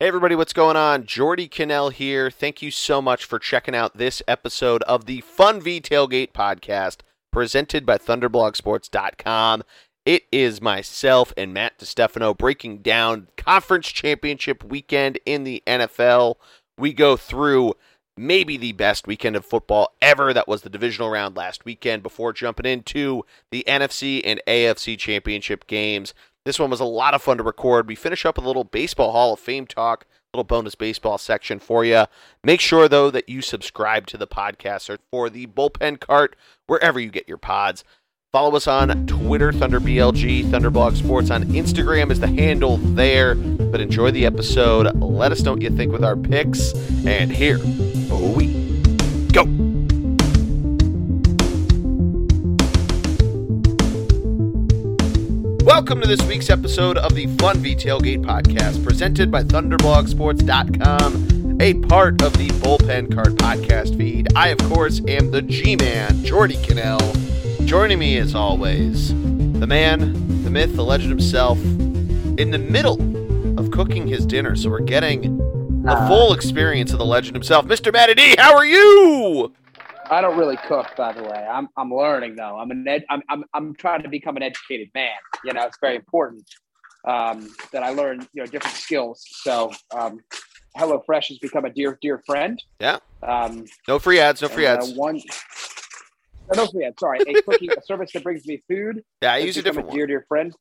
Hey everybody, what's going on? Geordie Connell here. Thank you so much for checking out this episode of the Fun V Tailgate podcast presented by ThunderblogSports.com. It is myself and Matt DeStefano breaking down conference championship weekend in the NFL. We go through maybe the best weekend of football ever. That was the divisional round last weekend before jumping into the NFC and AFC championship games. This one was a lot of fun to record. We finish up with a little Baseball Hall of Fame talk, little bonus baseball section for you. Make sure, though, that you subscribe to the podcast or for the bullpen cart wherever you get your pods. Follow us on Twitter, ThunderBLG, Thunderblog Sports. On Instagram is the handle there. But enjoy the episode. Let us know what you think with our picks. And here we go. Welcome to this week's episode of the Fun V Tailgate podcast, presented by ThunderblogSports.com, a part of the Bullpen Card podcast feed. I, of course, am the G Man, Geordie Connell. Joining me, as always, the man, the myth, the legend himself, in the middle of cooking his dinner. So we're getting the Uh, full experience of the legend himself, Mr. Matty D. How are you? I don't really cook, by the way. I'm I'm learning though. I'm an ed, I'm, I'm I'm trying to become an educated man. You know, it's very important um, that I learn you know different skills. So um, HelloFresh has become a dear dear friend. Yeah. Um, No free ads. No free and, uh, ads. one. No, no free ads. Sorry, a cooking a service that brings me food. Yeah, I use a different one. Dear dear friend.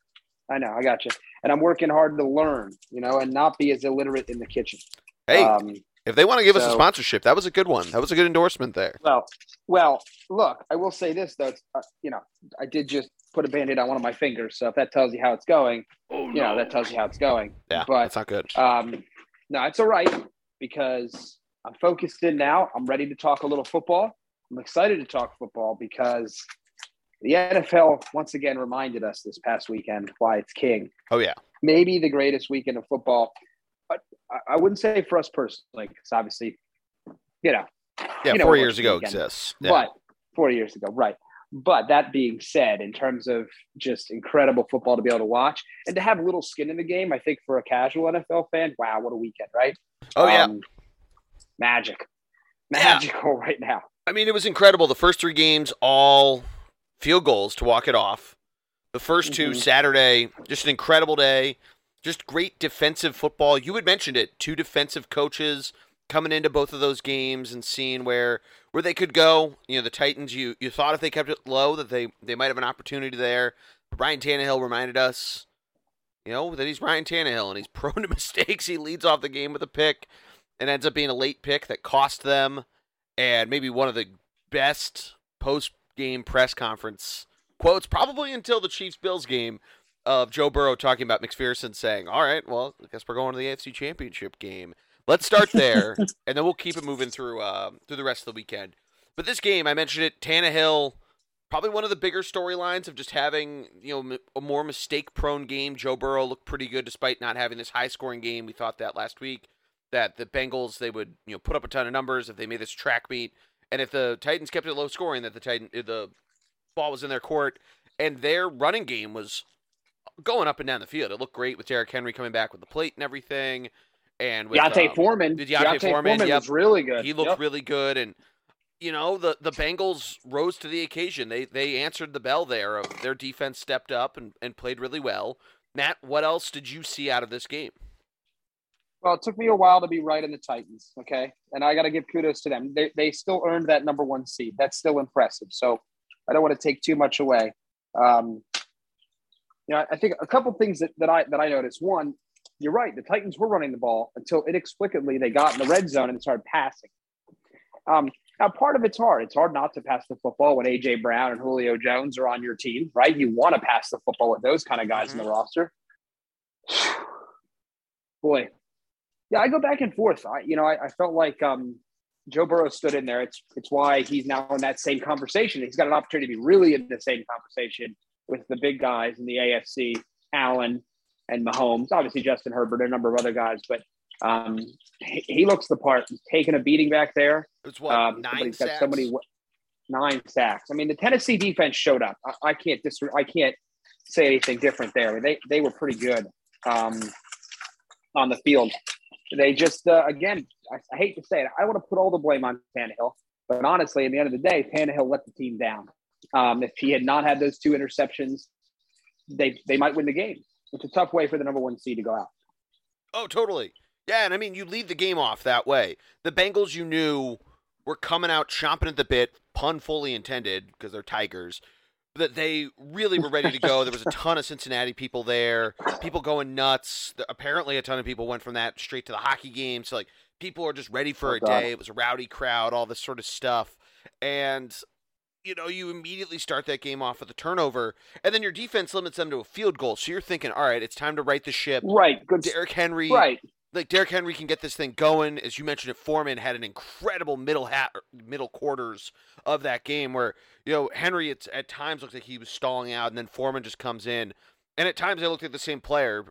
I know. I got you. And I'm working hard to learn. You know, and not be as illiterate in the kitchen. Hey, Um, if they want to give us a sponsorship, that was a good one. That was a good endorsement there. Well, well, look, I will say this though. Uh, you know, I did just put a band-aid on one of my fingers, so if that tells you how it's going, Oh, you know, that tells you how it's going. Yeah, but it's not good. um, no, it's all right because I'm focused in now. I'm ready to talk a little football. I'm excited to talk football because the NFL once again reminded us this past weekend why it's king. Oh yeah, Maybe the greatest weekend of football, but I, wouldn't say for us personally, because obviously, you know, yeah. You know four years ago weekend. exists. Yeah. but four years ago, right. But that being said, in terms of just incredible football to be able to watch and to have a little skin in the game, I think for a casual NFL fan, wow, what a weekend, right? oh yeah. Um, magic. Yeah. Magical right now. I mean, it was incredible. The first three games, all field goals to walk it off. The 1st two Mhm. Saturday, just an incredible day. Just great defensive football. You had mentioned it. Two defensive coaches coming into both of those games and seeing where where they could go. You know, the Titans. You you thought if they kept it low that they they might have an opportunity there. But Ryan Tannehill reminded us, you know, that he's Ryan Tannehill and he's prone to mistakes. He leads off the game with a pick and ends up being a late pick that cost them and maybe one of the best post game press conference quotes, probably until the Chiefs Bills game, of Joe Burrow talking about McPherson saying, All right, well, I guess we're going to the AFC Championship game. Let's start there, and then we'll keep it moving through uh, through the rest of the weekend. But this game, I mentioned it, Tannehill, probably one of the bigger storylines of just having you know a more mistake prone game. Joe Burrow looked pretty good despite not having this high scoring game. We thought that last week that the Bengals they would you know put up a ton of numbers if they made this track meet, and if the Titans kept it low scoring, that the Titan the ball was in their court, and their running game was going up and down the field. It looked great with Derrick Henry coming back with the plate and everything, and with D'Onta um, Foreman. the D'Onta Foreman, yep. was really good. he looked Yep. really good, and you know the the Bengals rose to the occasion. They they answered the bell there. Of their defense stepped up and, and played really well. Matt, what else did you see out of this game? Well, it took me a while to be right in the Titans, okay? And I got to give kudos to them. They, they still earned that number one seed. That's still impressive. So I don't want to take too much away. Um, you know, I think a couple things that, that I that I noticed. One, you're right. The Titans were running the ball until inexplicably they got in the red zone and started passing. Um, now, part of it's hard. It's hard not to pass the football when AJ Brown and Julio Jones are on your team, right? You want to pass the football with those kind of guys in the roster. Boy, yeah, I go back and forth. I, you know, I, I felt like um, Joe Burrow stood in there. It's it's why he's now in that same conversation. He's got an opportunity to be really in the same conversation with the big guys in the AFC, Allen and Mahomes. Obviously, Justin Herbert, and a number of other guys, but um, he, he looks the part. He's taking a beating back there. It's what Um, nine sacks. so many nine sacks. I mean, the Tennessee defense showed up. I, I can't dis- I can't say anything different there. They they were pretty good um, on the field. They just uh, again, I, I, hate to say it, I want to put all the blame on Tannehill, but honestly, at the end of the day, Tannehill let the team down. Um, if he had not had those two interceptions, they they might win the game. It's a tough way for the number one seed to go out. Oh, totally. Yeah, and I mean, you lead the game off that way. The Bengals, you knew, were coming out chomping at the bit, pun fully intended, because they're Tigers that they really were ready to go. There was a ton of Cincinnati people there, people going nuts. Apparently, a ton of people went from that straight to the hockey game. So, like, people are just ready for oh, a God. day. It was a rowdy crowd, all this sort of stuff. And, you know, you immediately start that game off with a turnover, and then your defense limits them to a field goal. So you're thinking, all right, it's time to right the ship. Right. Good. Derrick Henry. Right like Derrick Henry can get this thing going. As you mentioned, it Foreman had an incredible middle hat, er, middle quarters of that game where you know Henry it's, at times looks like he was stalling out, and then Foreman just comes in, and at times they looked like the same player,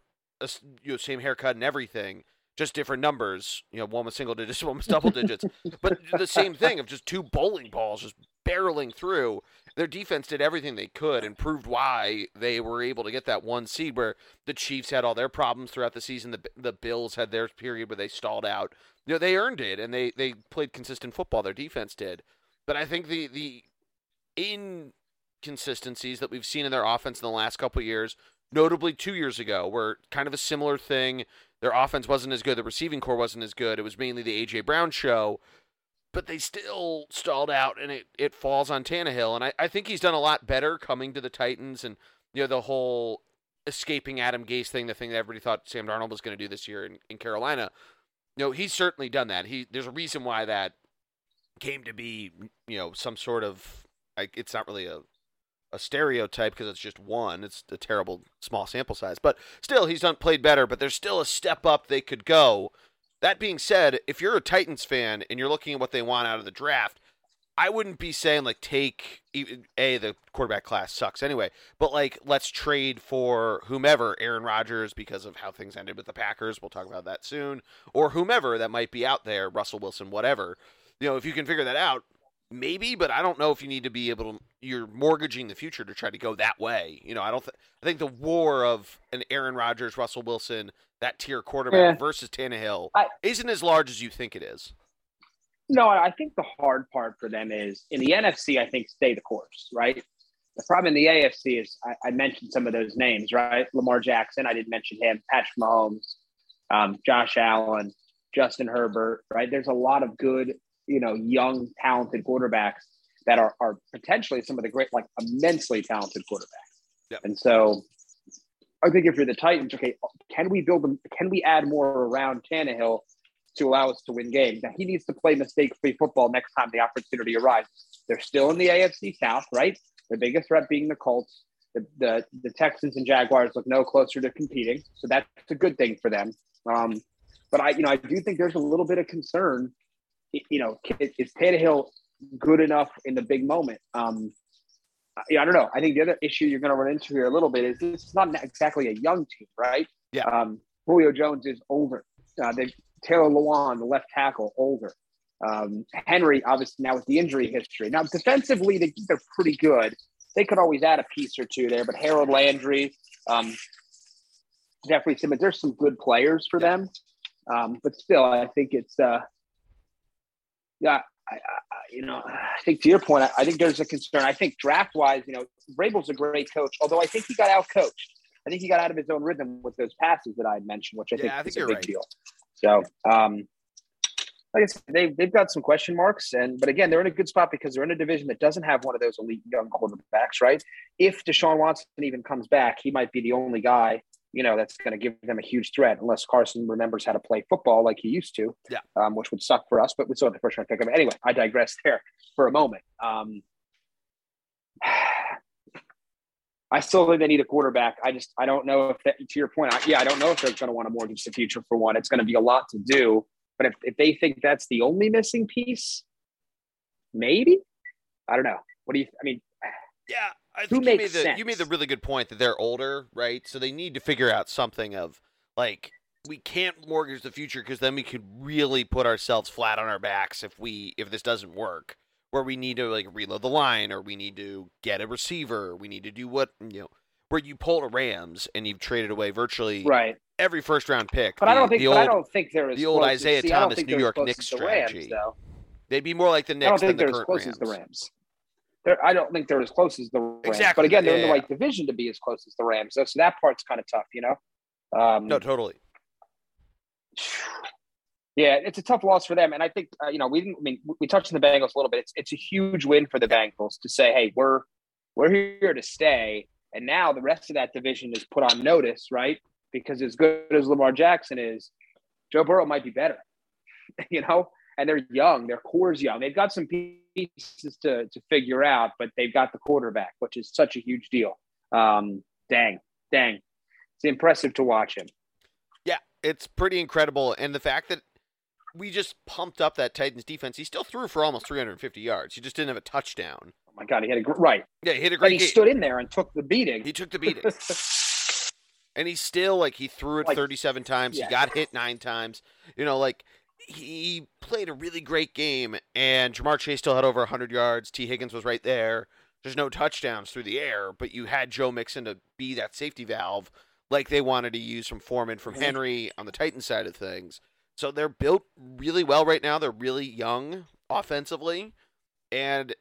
you know, same haircut and everything, just different numbers. You know, one was single digits, one was double digits, but the same thing of just two bowling balls just barreling through. Their defense did everything they could and proved why they were able to get that one seed. Where the Chiefs had all their problems throughout the season, the the Bills had their period where they stalled out. You know, they earned it and they they played consistent football. Their defense did, but I think the the inconsistencies that we've seen in their offense in the last couple years, notably two years ago, were kind of a similar thing. Their offense wasn't as good. The receiving core wasn't as good. It was mainly the A.J. Brown show but they still stalled out, and it, it falls on Tannehill. And I, I think he's done a lot better coming to the Titans, and you know the whole escaping Adam Gase thing, the thing that everybody thought Sam Darnold was going to do this year in, in Carolina. Know, he's certainly done that. He there's a reason why that came to be. You know, some sort of. Like, it's not really a a stereotype because it's just one. It's a terrible small sample size, but still, he's done played better. But there's still a step up they could go that being said, if you're a Titans fan and you're looking at what they want out of the draft, I wouldn't be saying like take a the quarterback class sucks anyway, but like let's trade for whomever Aaron Rodgers because of how things ended with the Packers. We'll talk about that soon, or whomever that might be out there, Russell Wilson, whatever. You know, if you can figure that out, maybe, but I don't know if you need to be able to. You're mortgaging the future to try to go that way. You know, I don't. Th- I think the war of an Aaron Rodgers, Russell Wilson, that tier quarterback yeah. versus Tannehill I, isn't as large as you think it is. No, I think the hard part for them is in the NFC. I think stay the course, right? The problem in the AFC is I, I mentioned some of those names, right? Lamar Jackson, I didn't mention him. Patrick Mahomes, um, Josh Allen, Justin Herbert, right? There's a lot of good you know, young, talented quarterbacks that are, are potentially some of the great, like immensely talented quarterbacks. Yep. And so I think if you're the Titans, okay, can we build them? Can we add more around Tannehill to allow us to win games? Now he needs to play mistake-free football next time the opportunity arrives. They're still in the AFC South, right? The biggest threat being the Colts. The, the, the Texans and Jaguars look no closer to competing, so that's a good thing for them. Um, but I, you know, I do think there's a little bit of concern you know, is Tannehill good enough in the big moment? Um, I don't know. I think the other issue you're going to run into here a little bit is this is not exactly a young team, right? Yeah. Um, Julio Jones is older. Uh, they Taylor Lewan, the left tackle, older. Um, Henry, obviously, now with the injury history. Now, defensively, they, they're pretty good. They could always add a piece or two there, but Harold Landry, um, Jeffrey Simmons, there's some good players for yeah. them. Um, but still, I think it's uh, yeah, I, I, you know, I think to your point, I, I think there's a concern. I think draft wise, you know, Vrabel's a great coach, although I think he got out coached. I think he got out of his own rhythm with those passes that I had mentioned, which I yeah, think, is a big right. deal. So, um, like I said, they've, they've got some question marks, and but again, they're in a good spot because they're in a division that doesn't have one of those elite young quarterbacks, right? If Deshaun Watson even comes back, he might be the only guy you know, that's going to give them a huge threat unless Carson remembers how to play football like he used to, yeah. um, which would suck for us. But we saw the first round pick. Of anyway, I digress there for a moment. Um, I still think they need a quarterback. I just I don't know if that, to your point. I, yeah, I don't know if they're going to want to mortgage the future for one. It's going to be a lot to do. But if, if they think that's the only missing piece, maybe I don't know. What do you? I mean, yeah, I think you made, the, you made the really good point that they're older, right? So they need to figure out something of like we can't mortgage the future because then we could really put ourselves flat on our backs if we if this doesn't work. Where we need to like reload the line, or we need to get a receiver, we need to do what you know. Where you pull a Rams and you've traded away virtually right every first round pick. But the, I don't think. the old, I don't think they're the old Isaiah see, Thomas New York Knicks the Rams, strategy. though. they'd be more like the I Knicks don't than think the they're as close Rams. as the Rams. They're, I don't think they're as close as the Rams. Exactly. But again, they're in the right division to be as close as the Rams. So, so that part's kind of tough, you know. Um, No, totally. Yeah, it's a tough loss for them, and I think uh, you know we didn't. I mean, we touched on the Bengals a little bit. It's it's a huge win for the Bengals to say, "Hey, we're we're here to stay," and now the rest of that division is put on notice, right? Because as good as Lamar Jackson is, Joe Burrow might be better, you know. And they're young; their core's young. They've got some pieces to to figure out, but they've got the quarterback, which is such a huge deal. Um, dang, dang, it's impressive to watch him. Yeah, it's pretty incredible, and the fact that we just pumped up that Titans defense. He still threw for almost 350 yards. He just didn't have a touchdown. Oh my God, he had a gr- right. Yeah, he hit a But great he game. stood in there and took the beating. He took the beating. and he still like he threw it Like- 37 times. Yeah. He got hit nine times. You know, like he played a really great game. And Ja'Marr Chase still had over 100 yards. Tee Higgins was right there. There's no touchdowns through the air, but you had Joe Mixon to be that safety valve, like they wanted to use from Foreman, from. Henry on the Titan side of things. So they're built really well right now. They're really young offensively, and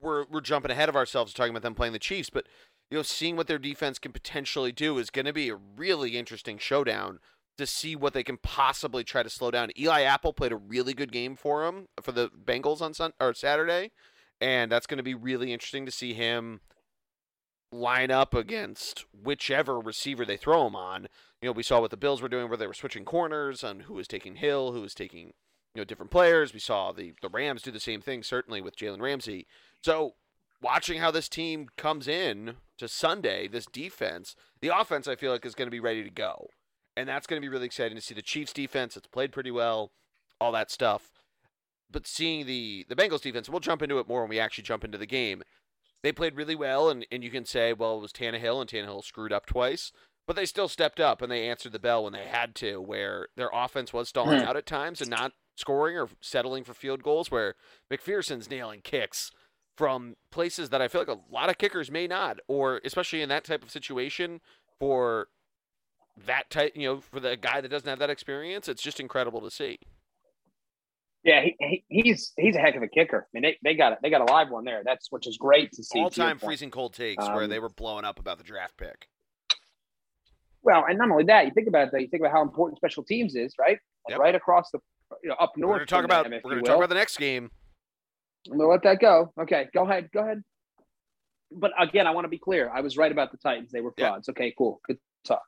we're we're jumping ahead of ourselves talking about them playing the Chiefs, but you know, seeing what their defense can potentially do is going to be a really interesting showdown to see what they can possibly try to slow down. Eli Apple played a really good game for him for the Bengals on Sun or Saturday, and that's going to be really interesting to see him line up against whichever receiver they throw him on. You know, we saw what the Bills were doing where they were switching corners on who was taking Hill, who was taking you know different players. We saw the the Rams do the same thing certainly with Jalen Ramsey. So watching how this team comes in to Sunday, this defense, the offense I feel like is going to be ready to go. And that's going to be really exciting to see the Chiefs defense. It's played pretty well, all that stuff. But seeing the the Bengals defense, we'll jump into it more when we actually jump into the game. They played really well, and, and you can say, well, it was Tannehill, and Tannehill screwed up twice, but they still stepped up and they answered the bell when they had to, where their offense was stalling Hmm. out at times and not scoring or settling for field goals, where McPherson's nailing kicks from places that I feel like a lot of kickers may not, or especially in that type of situation for that type, you know, for the guy that doesn't have that experience, it's just incredible to see. Yeah, he, he, he's he's a heck of a kicker. I mean, they, they got it, they got a live one there. That's which is great to see. All time freezing cold takes where Um, they were blowing up about the draft pick. Well, and not only that, you think about that. You think about how important special teams is, right? Yep. right across the, you know, up We're north. going to talk about them, we're going to talk about the next game. I'm gonna let that go. Okay, go ahead. Go ahead. But again, I want to be clear. I was right about the Titans. They were frauds. Okay, cool. Good talk.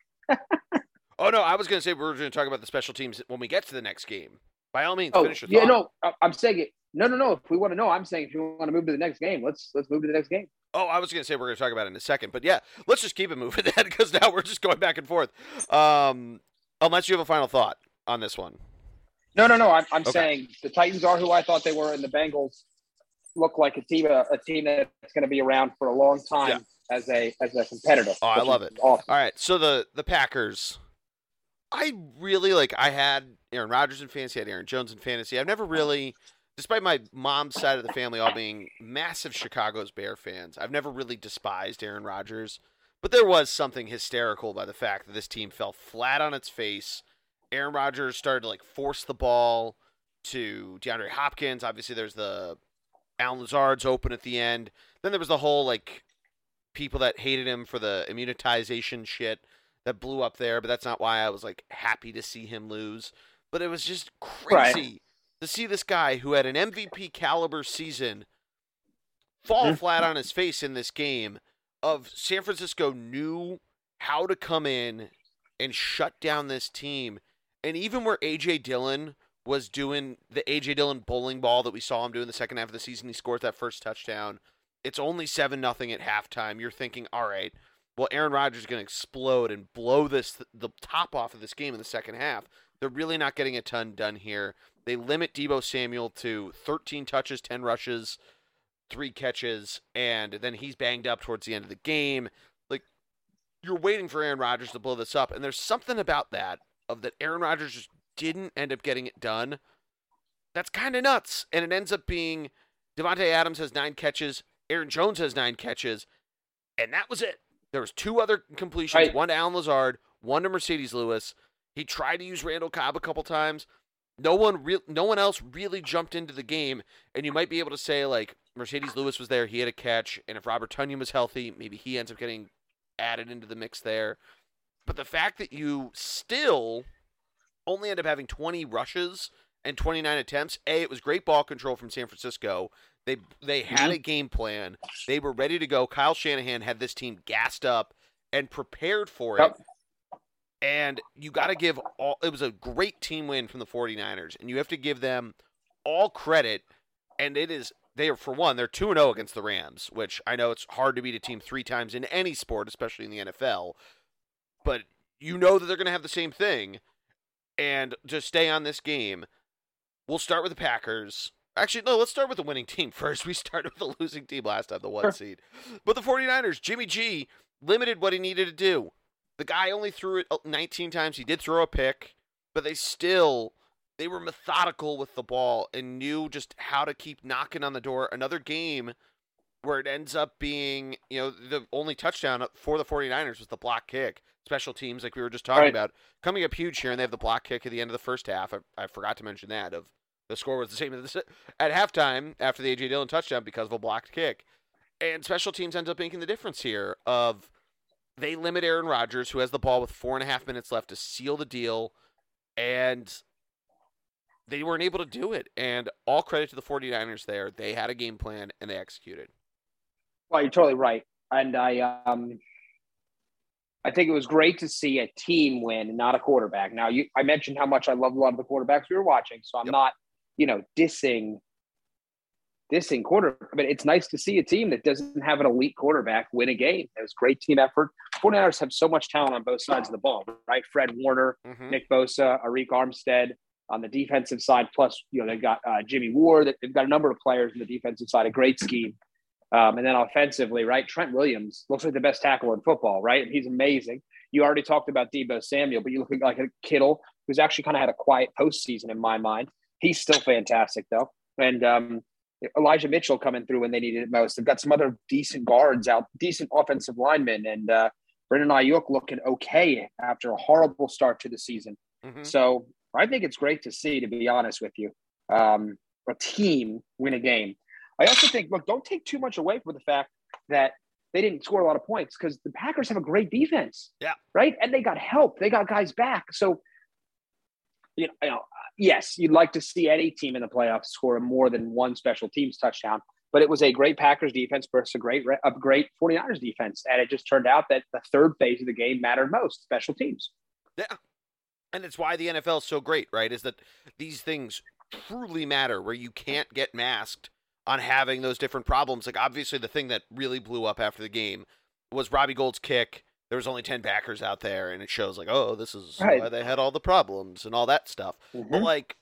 Oh no, I was going to say we are going to talk about the special teams when we get to the next game. By all means, Oh, finish your yeah, thought. no, I'm saying it. No, no, no. If we want to know, I'm saying if you want to move to the next game, let's let's move to the next game. Oh, I was going to say we're going to talk about it in a second, but yeah, let's just keep it moving then because now we're just going back and forth. Um, unless you have a final thought on this one. No, no, no. I'm, I'm Okay. saying the Titans are who I thought they were, and the Bengals look like a team, a, a team that's going to be around for a long time Yeah. As a as a competitor. Oh, I love it. Awesome. All right, so the the Packers, I really like. I had Aaron Rodgers in fantasy, I had Aaron Jones in fantasy. I've never really, despite my mom's side of the family all being massive Chicago's Bear fans, I've never really despised Aaron Rodgers. But there was something hysterical by the fact that this team fell flat on its face. Aaron Rodgers started to like force the ball to DeAndre Hopkins. Obviously, there's the Allen Lazard's open at the end. Then there was the whole like people that hated him for the immunization shit that blew up there, but that's not why I was like happy to see him lose. But it was just crazy Right. to see this guy who had an MVP caliber season fall Mhm. flat on his face in this game of San Francisco knew how to come in and shut down this team. And even where AJ Dillon was doing the AJ Dillon bowling ball that we saw him do in the second half of the season, he scored that first touchdown. It's only seven nothing at halftime. You're thinking, all right, well, Aaron Rodgers is going to explode and blow this the top off of this game in the second half. They're really not getting a ton done here. They limit Deebo Samuel to 13 touches, 10 rushes, three catches, and then he's banged up towards the end of the game. Like you're waiting for Aaron Rodgers to blow this up, and there's something about that of that Aaron Rodgers just didn't end up getting it done. That's kind of nuts, and it ends up being Davante Adams has nine catches, Aaron Jones has nine catches, and that was it. There was two other completions, Right. one to Allen Lazard, one to Marcedes Lewis. He tried to use Randall Cobb a couple times. No one real no one else really jumped into the game, and you might be able to say like Marcedes Lewis was there, he had a catch, and if Robert Tonyan was healthy, maybe he ends up getting added into the mix there. But the fact that you still only end up having 20 rushes and 29 attempts, A, it was great ball control from San Francisco. They they had mm-hmm. a game plan. They were ready to go. Kyle Shanahan had this team gassed up and prepared for it. And you got to give all it was a great team win from the 49ers and you have to give them all credit and it is they are for one they're 2 and 0 against the Rams, which I know it's hard to beat a team 3 times in any sport, especially in the NFL. But you know that they're going to have the same thing and to stay on this game, we'll start with the Packers. Actually, no, let's start with the winning team first. We started with the losing team last time, the one Sure. seed. But the 49ers, Jimmy G limited what he needed to do. The guy only threw it uh, 19 times. He did throw a pick, but they still they were methodical with the ball and knew just how to keep knocking on the door. Another game where it ends up being, you know, the only touchdown for the 49ers was the block kick. Special teams, like we were just talking Right. about, coming up huge here, and they have the block kick at the end of the first half. I, I forgot to mention that. Of the score was the same as at halftime after the AJ Dillon touchdown because of a blocked kick, and special teams ends up making the difference here. Of they limit Aaron Rodgers, who has the ball with four and a half minutes left to seal the deal, and they weren't able to do it. And all credit to the 49ers there. They had a game plan and they executed. Well, you're totally right, and I um, I think it was great to see a team win, and not a quarterback. Now, you I mentioned how much I love a lot of the quarterbacks we were watching, so I'm Yep. not, you know, dissing dissing quarter, but it's nice to see a team that doesn't have an elite quarterback win a game. It was great team effort. 49ers have so much talent on both sides of the ball, right? Fred Warner, Mm-hmm. Nick Bosa, Arik Armstead on the defensive side. Plus, you know, they've got uh, Jimmy Ward. They've got a number of players in the defensive side. A great scheme. Um, and then offensively, right? Trent Williams looks like the best tackle in football, right? He's amazing. You already talked about Deebo Samuel, but you look like a Kittle, who's actually kind of had a quiet postseason in my mind. He's still fantastic, though. And um, Elijah Mitchell coming through when they needed it most. They've got some other decent guards out, decent offensive linemen, and uh, Brandon Aiyuk looking okay after a horrible start to the season. Mhm. So I think it's great to see, to be honest with you, um, a team win a game. I also think, look, don't take too much away from the fact that they didn't score a lot of points because the Packers have a great defense. Yeah. Right. And they got help. They got guys back. So, you know, yes, you'd like to see any team in the playoffs score more than one special teams touchdown. But it was a great Packers defense versus a great, a great 49ers defense. And it just turned out that the third phase of the game mattered most special teams. Yeah. And it's why the NFL is so great, right? Is that these things truly matter where you can't get masked on having those different problems. Like obviously the thing that really blew up after the game was Robbie Gould's kick. There was only 10 backers out there and it shows like, "Oh, this is Right. why they had all the problems and all that stuff." But Mhm. like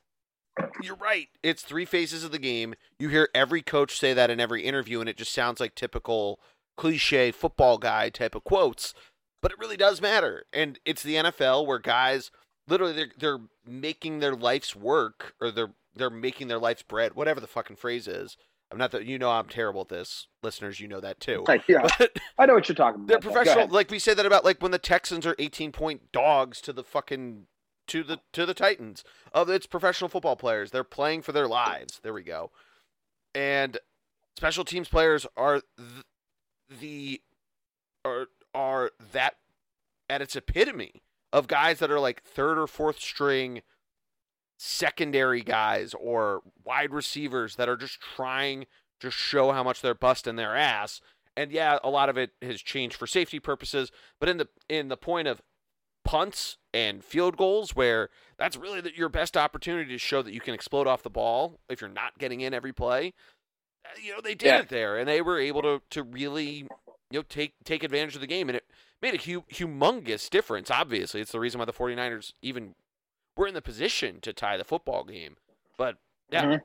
you're right. It's three phases of the game. You hear every coach say that in every interview and it just sounds like typical cliche football guy type of quotes, but it really does matter. And it's the NFL where guys literally they're they're making their life's work or they're they're making their life's bread, whatever the fucking phrase is. I'm not that you know I'm terrible at this. Listeners, you know that too. Yeah, But I know what you're talking about. they're professional. Like we say that about like when the Texans are 18 point dogs to the fucking to the to the Titans. Of it's professional football players. They're playing for their lives. There we go. And special teams players are th- the are are that at its epitome of guys that are like third or fourth string secondary guys or wide receivers that are just trying to show how much they're busting their ass. And yeah, a lot of it has changed for safety purposes, but in the in the point of punts and field goals where that's really the, your best opportunity to show that you can explode off the ball if you're not getting in every play. uh, You know, they did Yeah. it there and they were able to to really you know take take advantage of the game and it made a hu- humongous difference obviously. It's the reason why the 49ers even were in the position to tie the football game. But yeah, Mhm.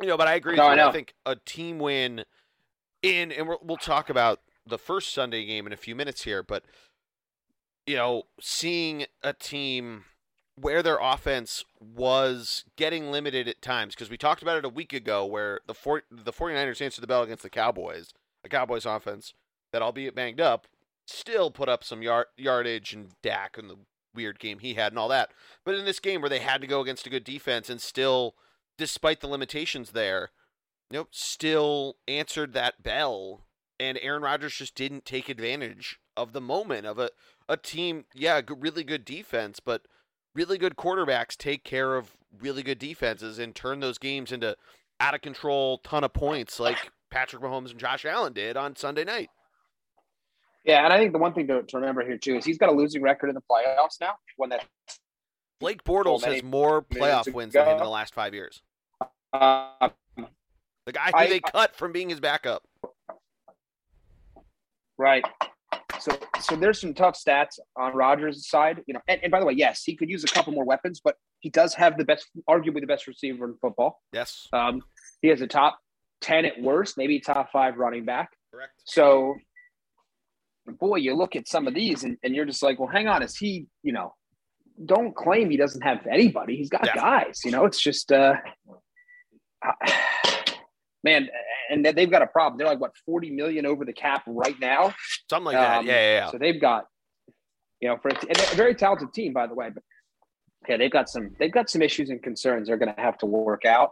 you know, but I agree. No, with I you. I know. think a team win in, and we'll, we'll talk about the first Sunday game in a few minutes here. But you know, seeing a team where their offense was getting limited at times because we talked about it a week ago where the four, the 49ers answered the bell against the Cowboys. The Cowboys offense that albeit banged up still put up some yard, yardage and Dak and the weird game he had and all that. But in this game where they had to go against a good defense and still, despite the limitations there, nope, still answered that bell. And Aaron Rodgers just didn't take advantage of the moment of a, a team, yeah, really good defense, but really good quarterbacks take care of really good defenses and turn those games into out of control ton of points like Patrick Mahomes and Josh Allen did on Sunday night. Yeah, and I think the one thing to, to remember here too is he's got a losing record in the playoffs now. One that Blake Bortles has more playoff wins than him in the last five years. uh, The guy who I- they cut from being his backup. right. So so there's some tough stats on Rodgers' side. You know, and, and by the way, yes, he could use a couple more weapons, but he does have the best, arguably the best receiver in football. Yes, Um, he has a top ten at worst, maybe top five running back. correct. So, boy, you look at some of these and, and you're just like, well, hang on, is he, you know, don't claim he doesn't have anybody. He's got Yeah. guys, you know, it's just, uh, man, and they've got a problem. They're like, what, 40 million over the cap right now? Something like that. Um, Yeah, yeah, yeah. So they've got, you know, for a, t- and a very talented team, by the way, but yeah, they've got some, they've got some issues and concerns they're going to have to work out.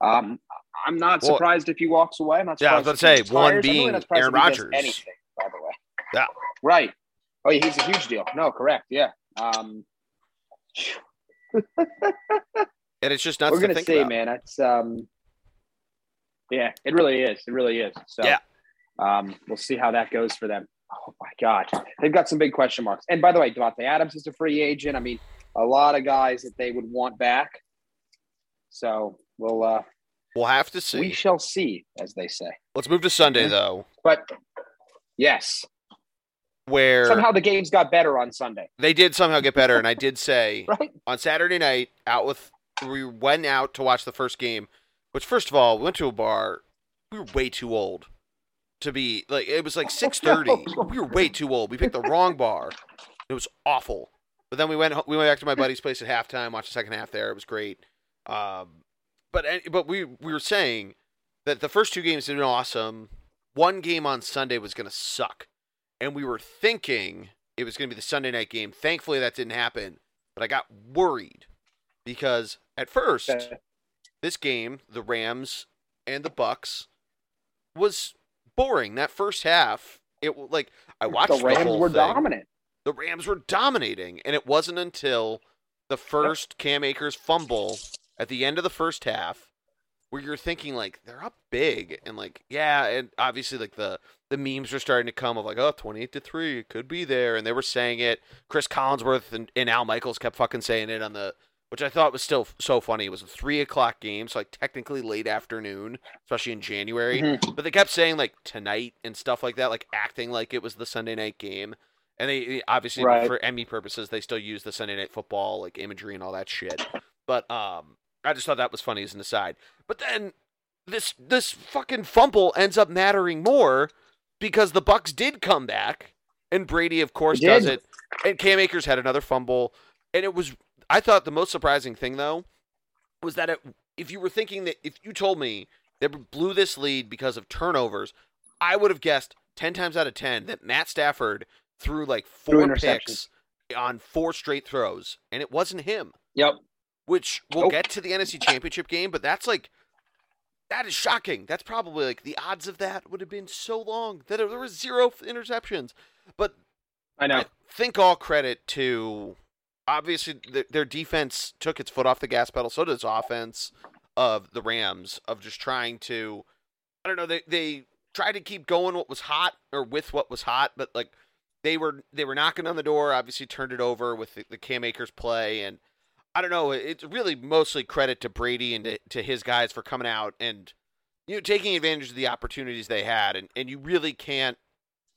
Um, I'm not Well- surprised if he walks away. I'm not Yeah, I surprised was about to say, one. Really being Aaron if he does Rodgers. Anything, by the way. Yeah. Right. Oh, yeah, he's a huge deal. No, correct. Yeah. Um, and it's just nuts we're gonna think see, about. man. It's um, yeah, it really is. It really is. So Yeah. um, we'll see how that goes for them. Oh my God, they've got some big question marks. And by the way, Davante Adams is a free agent. I mean, a lot of guys that they would want back. So we'll uh, We'll have to see. we shall see, as they say. Let's move to Sunday though, But yes, where somehow the games got better on Sunday, they did somehow get better. And I did say right? on Saturday night, out with we went out to watch the first game. Which, first of all, we went to a bar. We were way too old to be like. It was like six thirty. we were way too old. We picked the wrong bar. It was awful. But then we went we went back to my buddy's place at halftime. Watched the second half there. It was great. Um, but but we we were saying that the first two games had been awesome. One game on Sunday was going to suck, and we were thinking it was going to be the Sunday night game. Thankfully, that didn't happen. But I got worried because at first this game, the Rams and the Bucks, was boring. That first half, it like I watched the Rams whole were thing. dominant. The Rams were dominating, and it wasn't until the first Cam Akers fumble at the end of the first half where you're thinking like they're up big and like yeah, and obviously like the the memes are starting to come of like oh 28 to 3 it could be there and they were saying it. Chris collinsworth and, and al michaels kept fucking saying it on the which i thought was still f- so funny. It was a three o'clock game so like technically late afternoon especially in january. Mhm. but they kept saying like tonight and stuff like that like acting like it was the sunday night game. And they they- obviously Right. for emmy purposes they still use the sunday night football like imagery and all that shit. But um i just thought that was funny as an aside but then this this fucking fumble ends up mattering more because the Bucks did come back, and Brady, of course, does it. And Cam Akers had another fumble, and it was. I thought the most surprising thing though was that it, if you were thinking that if you told me they blew this lead because of turnovers, I would have guessed ten times out of ten that Matt Stafford threw like four picks on four straight throws, and it wasn't him Yep. which we'll Nope. get to the NFC Championship game, but that's like that is shocking. That's probably like the odds of that would have been so long that there was zero interceptions. But I know. I think all credit to obviously th- their defense took its foot off the gas pedal. So does offense of the Rams of just trying to I don't know they they tried to keep going what was hot or with what was hot, but like they were they were knocking on the door. Obviously turned it over with the, the Cam Akers play and. I don't know. It's really mostly credit to Brady and to, to his guys for coming out and you know taking advantage of the opportunities they had, and, and you really can't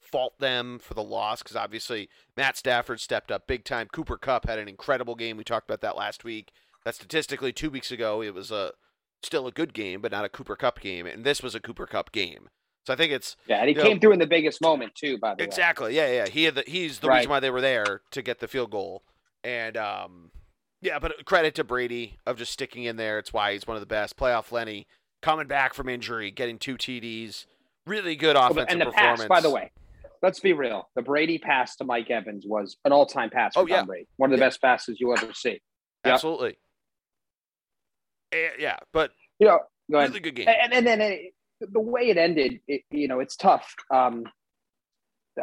fault them for the loss because obviously Matt Stafford stepped up big time. Cooper Kupp had an incredible game. We talked about that last week. That statistically, two weeks ago, it was a still a good game, but not a Cooper Kupp game, and this was a Cooper Kupp game. So I think it's Yeah, and he came through in the biggest moment too. By the way, Exactly. Yeah, yeah. He had the, he's the Right. reason why they were there to get the field goal. And um yeah, but credit to Brady of just sticking in there. It's why he's one of the best. Playoff Lenny coming back from injury, getting two TDs. Really good Well, offensive and the performance. pass, by the way, let's be real. The Brady pass to Mike Evans was an all-time pass for Oh, yeah. Brady. One of the Yeah. best passes you'll ever see. Yep. Absolutely. Eh, Yeah, but You know, go ahead. really good game. and, and then it, the way it ended, it, you know, it's tough. Um,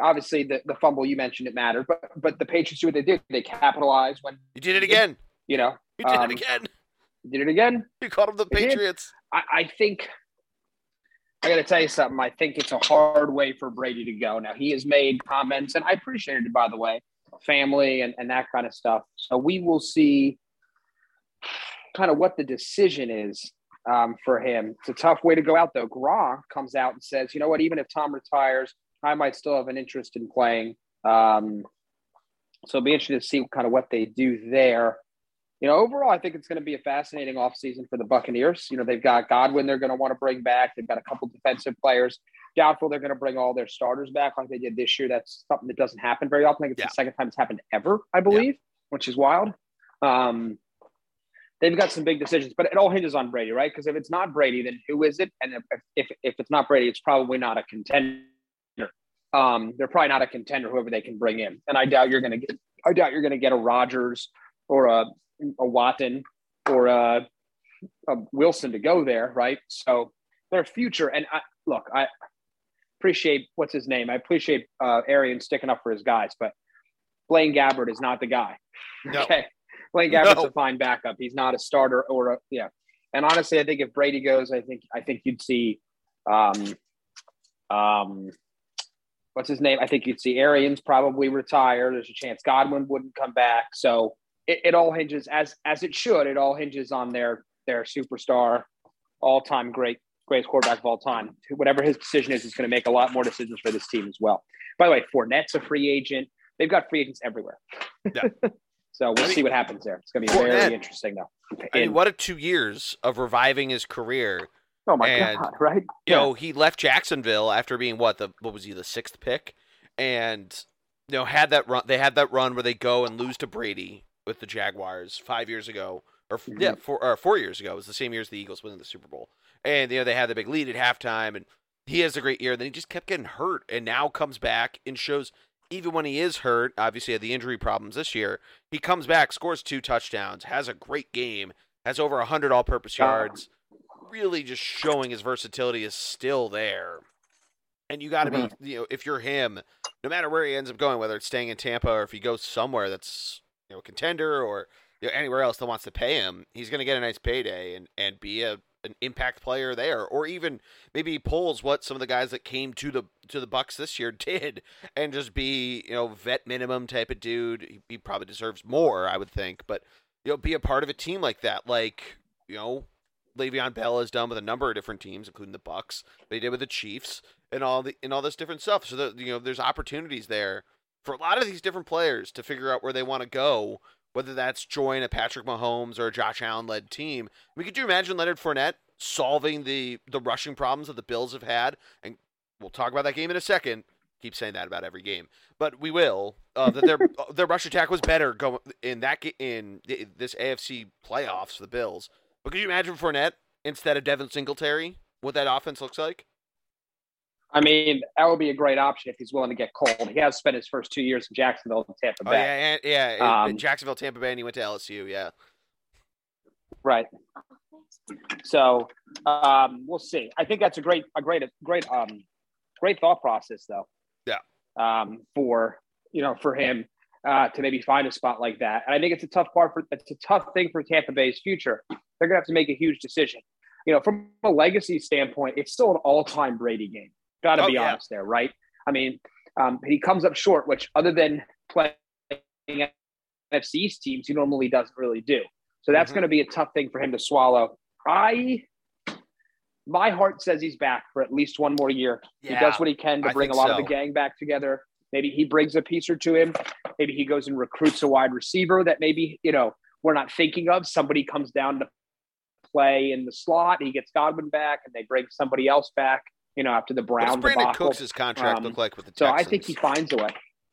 obviously, the, the fumble you mentioned it mattered, but but the Patriots do what they did. They capitalized when You did it again. You know You did Um, it again. did it again. You called them the. Patriots. I, I think I got to tell you something. I think it's a hard way for Brady to go. Now he has made comments, and I appreciated it by the way, family and, and that kind of stuff. So we will see kind of what the decision is um, for him. It's a tough way to go out though. Gronk comes out and says, you know what, even if Tom retires, I might still have an interest in playing. Um, so it'll be interesting to see kind of what they do there. You know, overall, I think it's going to be a fascinating offseason for the Buccaneers. You know, they've got Godwin they're going to want to bring back. They've got a couple defensive players. Doubtful they're going to bring all their starters back like they did this year. That's something that doesn't happen very often. I think it's Yeah. the second time it's happened ever, I believe, which is wild. Um, they've got some big decisions, but it all hinges on Brady, right? Because if it's not Brady, then who is it? And if, if, if it's not Brady, it's probably not a contender. Um, they're probably not a contender, whoever they can bring in. And I doubt you're going to get, I doubt you're going to get a Rodgers or a, a Watson or a, a Wilson to go there, right? So their future. And I, look, I appreciate what's his name. I appreciate uh, Arian sticking up for his guys, but Blaine Gabbert is not the guy. No. Okay, Blaine Gabbert's No. a fine backup. He's not a starter or a yeah. And honestly, I think if Brady goes, I think I think you'd see, um, um, what's his name? I think you'd see Arians probably retire. There's a chance Godwin wouldn't come back. So it, it all hinges as as it should. It all hinges on their their superstar, all time great greatest quarterback of all time. Whatever his decision is, is going to make a lot more decisions for this team as well. By the way, Fournette's a free agent. They've got free agents everywhere. Yeah. so we'll I mean, see what happens there. It's going to be Fournette- very interesting, though. I mean, what a two years of reviving his career. oh my and, god! Right? You know, he left Jacksonville after being what the what was he the sixth pick, and you know had that run. They had that run where they go and lose to Brady with the Jaguars five years ago, or f yeah, four or four years ago. It was the same year as the Eagles winning the Super Bowl, and you know they had the big lead at halftime, and he has a great year. Then he just kept getting hurt, and now comes back and shows. Even when he is hurt, obviously had the injury problems this year, he comes back, scores two touchdowns, has a great game, has over hundred all-purpose yards, really just showing his versatility is still there. And you got to Mhm. be, you know, if you're him, no matter where he ends up going, whether it's staying in Tampa or if he goes somewhere that's, you know, a contender or you know, anywhere else that wants to pay him, he's going to get a nice payday and and be a an impact player there, or even maybe he pulls what some of the guys that came to the to the Bucks this year did, and just be you know vet minimum type of dude. He, he probably deserves more, I would think, but you know, be a part of a team like that, like you know, Le'Veon Bell has done with a number of different teams, including the Bucks. They did with the Chiefs and all the and all this different stuff. So that you know, there's opportunities there for a lot of these different players to figure out where they want to go. Whether that's join a Patrick Mahomes or a Josh Allen led team. I mean, could you imagine Leonard Fournette solving the the rushing problems that the Bills have had? And we'll talk about that game in a second. Keep saying that about every game, but we will. Uh, that their their rush attack was better going in that in th- this AFC playoffs for the Bills. But could you imagine Fournette instead of Devin Singletary? What that offense looks like? I mean, that would be a great option if he's willing to get cold. He has spent his first two years in Jacksonville and Tampa Oh Bay. yeah, yeah, yeah. Um, Jacksonville, Tampa Bay, and he went to LSU. Yeah, Right. So um, we'll see. I think that's a great, a great, great, um, great thought process, though. Yeah. Um, for you know, for him uh, to maybe find a spot like that, and I think it's a tough part for it's a tough thing for Tampa Bay's future. They're gonna have to make a huge decision. You know, from a legacy standpoint, it's still an all-time Brady game. Got to Oh, be yeah. honest there, right? I mean, um, he comes up short, which other than playing NFC East teams, he normally doesn't really do. So that's Mhm. going to be a tough thing for him to swallow. I, my heart says he's back for at least one more year. He does what he can to bring a lot of the gang back together. Maybe he brings a piece or two in. Maybe he goes and recruits a wide receiver that maybe you know we're not thinking of. Somebody comes down to play in the slot. He gets Godwin back, and they bring somebody else back. You know, after the Brown Brandon debacle. Cooks' contract Um, look like with the Texans? So I think he finds a way.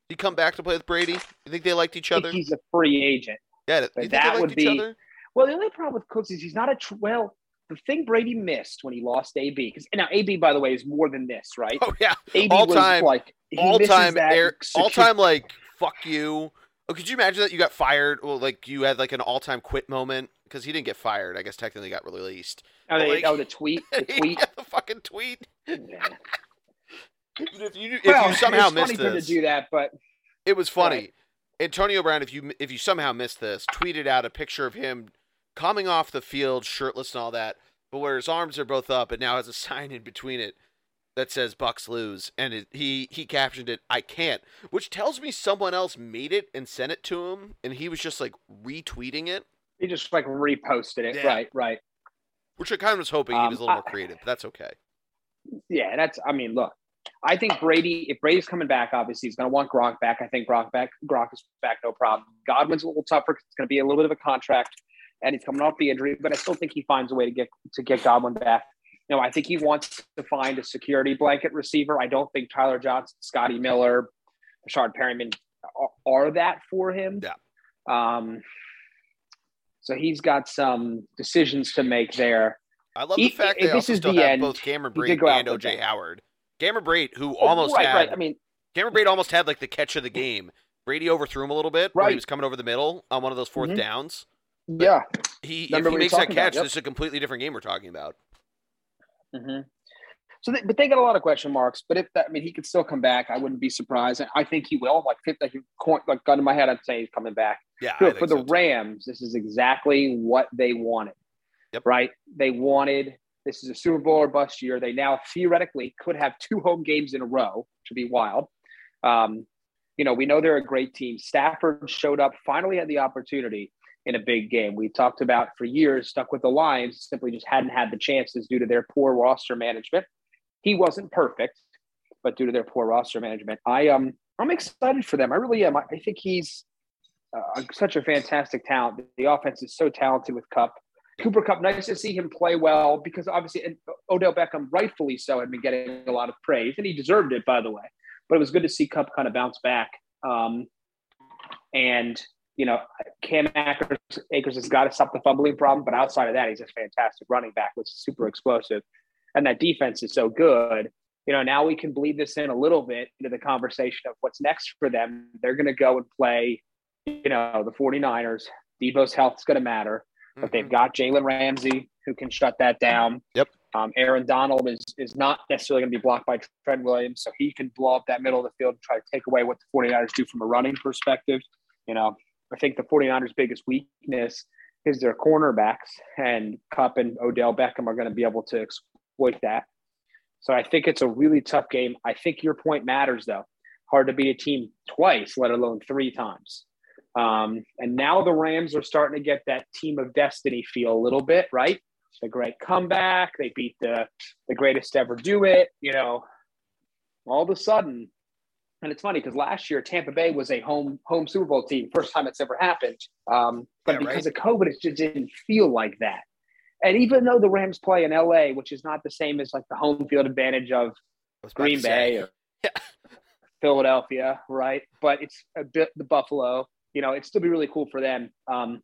he come back to play with Brady. You think they liked each I other? think he's a free agent. Yeah, that would be- other? Well, the only problem with Cooks is he's not a tr- well. the thing Brady missed when he lost AB, because now AB, by the way, is more than this, right? Oh yeah, AB all was time, like all time air, all time like fuck you. Oh, could you imagine that you got fired? Well, like you had like an all time quit moment because he didn't get fired. I guess technically got released. Oh, they- like- oh, the tweet, the tweet. yeah, the fucking tweet. If you, if Well, you somehow missed this, to do that, but It was funny. Right. Antonio Brown, if you if you somehow missed this, tweeted out a picture of him coming off the field, shirtless and all that, but where his arms are both up, and now has a sign in between it that says "Bucks lose," and it, he he captioned it "I can't," which tells me someone else made it and sent it to him, and he was just like retweeting it, he just like reposted it. Yeah. Right, right. which I kind of was hoping he Um, was a little I- more creative. But that's okay. Yeah, that's. I mean, look, I think Brady. If Brady's coming back, obviously he's going to want Gronk back. I think Gronk back. Gronk is back, no problem. Godwin's a little tougher. 'cause It's going to be a little bit of a contract, and he's coming off the injury. But I still think he finds a way to get to get Godwin back. You know, I think he wants to find a security blanket receiver. I don't think Tyler Johnson, Scotty Miller, Breshad Perriman are, are that for him. Yeah. Um. So he's got some decisions to make there. I love He- the fact if they also still the have end, both Cameron Brate did go out and OJ. Howard. Cameron Brate, who almost right, had right. I mean, Cameron Brate almost had like the catch of the game. Brady overthrew him a little bit. Where he was coming over the middle on one of those 4th Mhm. downs. yeah. He if he makes that about, catch, yep. this is a completely different game we're talking about. hmm So, they, but they got a lot of question marks. But if that, I mean, he could still come back. I wouldn't be surprised. I think he will. Like, fifth, like, coin- like gun to my head, I'd say he's coming back. Yeah, For, the so. Rams, this is exactly what they wanted. Yep. Right? They wanted. This is a Super Bowl or bust year. They now theoretically could have two home games in a row, which would be wild. Um, you know, we know they're a great team. Stafford showed up, finally had the opportunity in a big game. We talked about for years, stuck with the Lions, simply just hadn't had the chances due to their poor roster management. He wasn't perfect, but due to their poor roster management, I um I'm excited for them. I really am. I, I think he's uh, such a fantastic talent. The offense is so talented with Kupp. Cooper Kupp, nice to see him play well because obviously and Odell Beckham, rightfully so, had been getting a lot of praise, and he deserved it, by the way. But it was good to see Kupp kind of bounce back. Um, and you know, Cam Akers, Akers has got to stop the fumbling problem, but outside of that, he's a fantastic running back, which is super explosive. And that defense is so good. You know, now we can bleed this in a little bit into the conversation of what's next for them. They're going to go and play, you know, the 49ers. Deebo's health is going to matter, but they've Mhm. got Jalen Ramsey who can shut that down. Yep. Um, Aaron Donald is is not necessarily going to be blocked by Trent Williams, so he can blow up that middle of the field and try to take away what the 49ers do from a running perspective. You know, I think the 49ers' biggest weakness is their cornerbacks, and Kupp and Odell Beckham are going to be able to exploit that. So I think it's a really tough game. I think your point matters, though. Hard to beat a team twice, let alone three times. Um, and now the Rams are starting to get that team of destiny feel a little bit, right? The great comeback. They beat the the greatest ever do it. You know, all of a sudden, and it's funny because last year Tampa Bay was a home home Super Bowl team, first time it's ever happened. Um, but Yeah, because of COVID, it just didn't feel like that. And even though the Rams play in LA, which is not the same as like the home field advantage of I was about Green. Bay or Yeah. Philadelphia, right? But it's a bit the Buffalo. You know, it'd still be really cool for them. Um,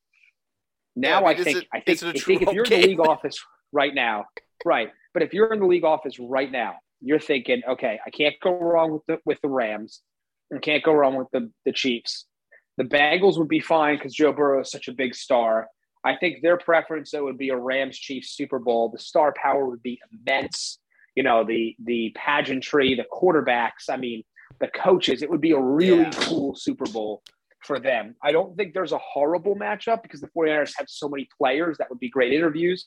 now I I, mean, is think it- I think I think if you're in the league office right now, right? But if you're in the league office right now, you're thinking, okay, I can't go wrong with the with the Rams, and can't go wrong with the the Chiefs. The Bengals would be fine because Joe Burrow is such a big star. I think their preference though would be a Rams Chiefs Super Bowl. The star power would be immense. You know, the the pageantry, the quarterbacks. I mean, the coaches. It would be a really Yeah. cool Super Bowl for them. I don't think there's a horrible matchup because the 49ers have so many players that would be great interviews.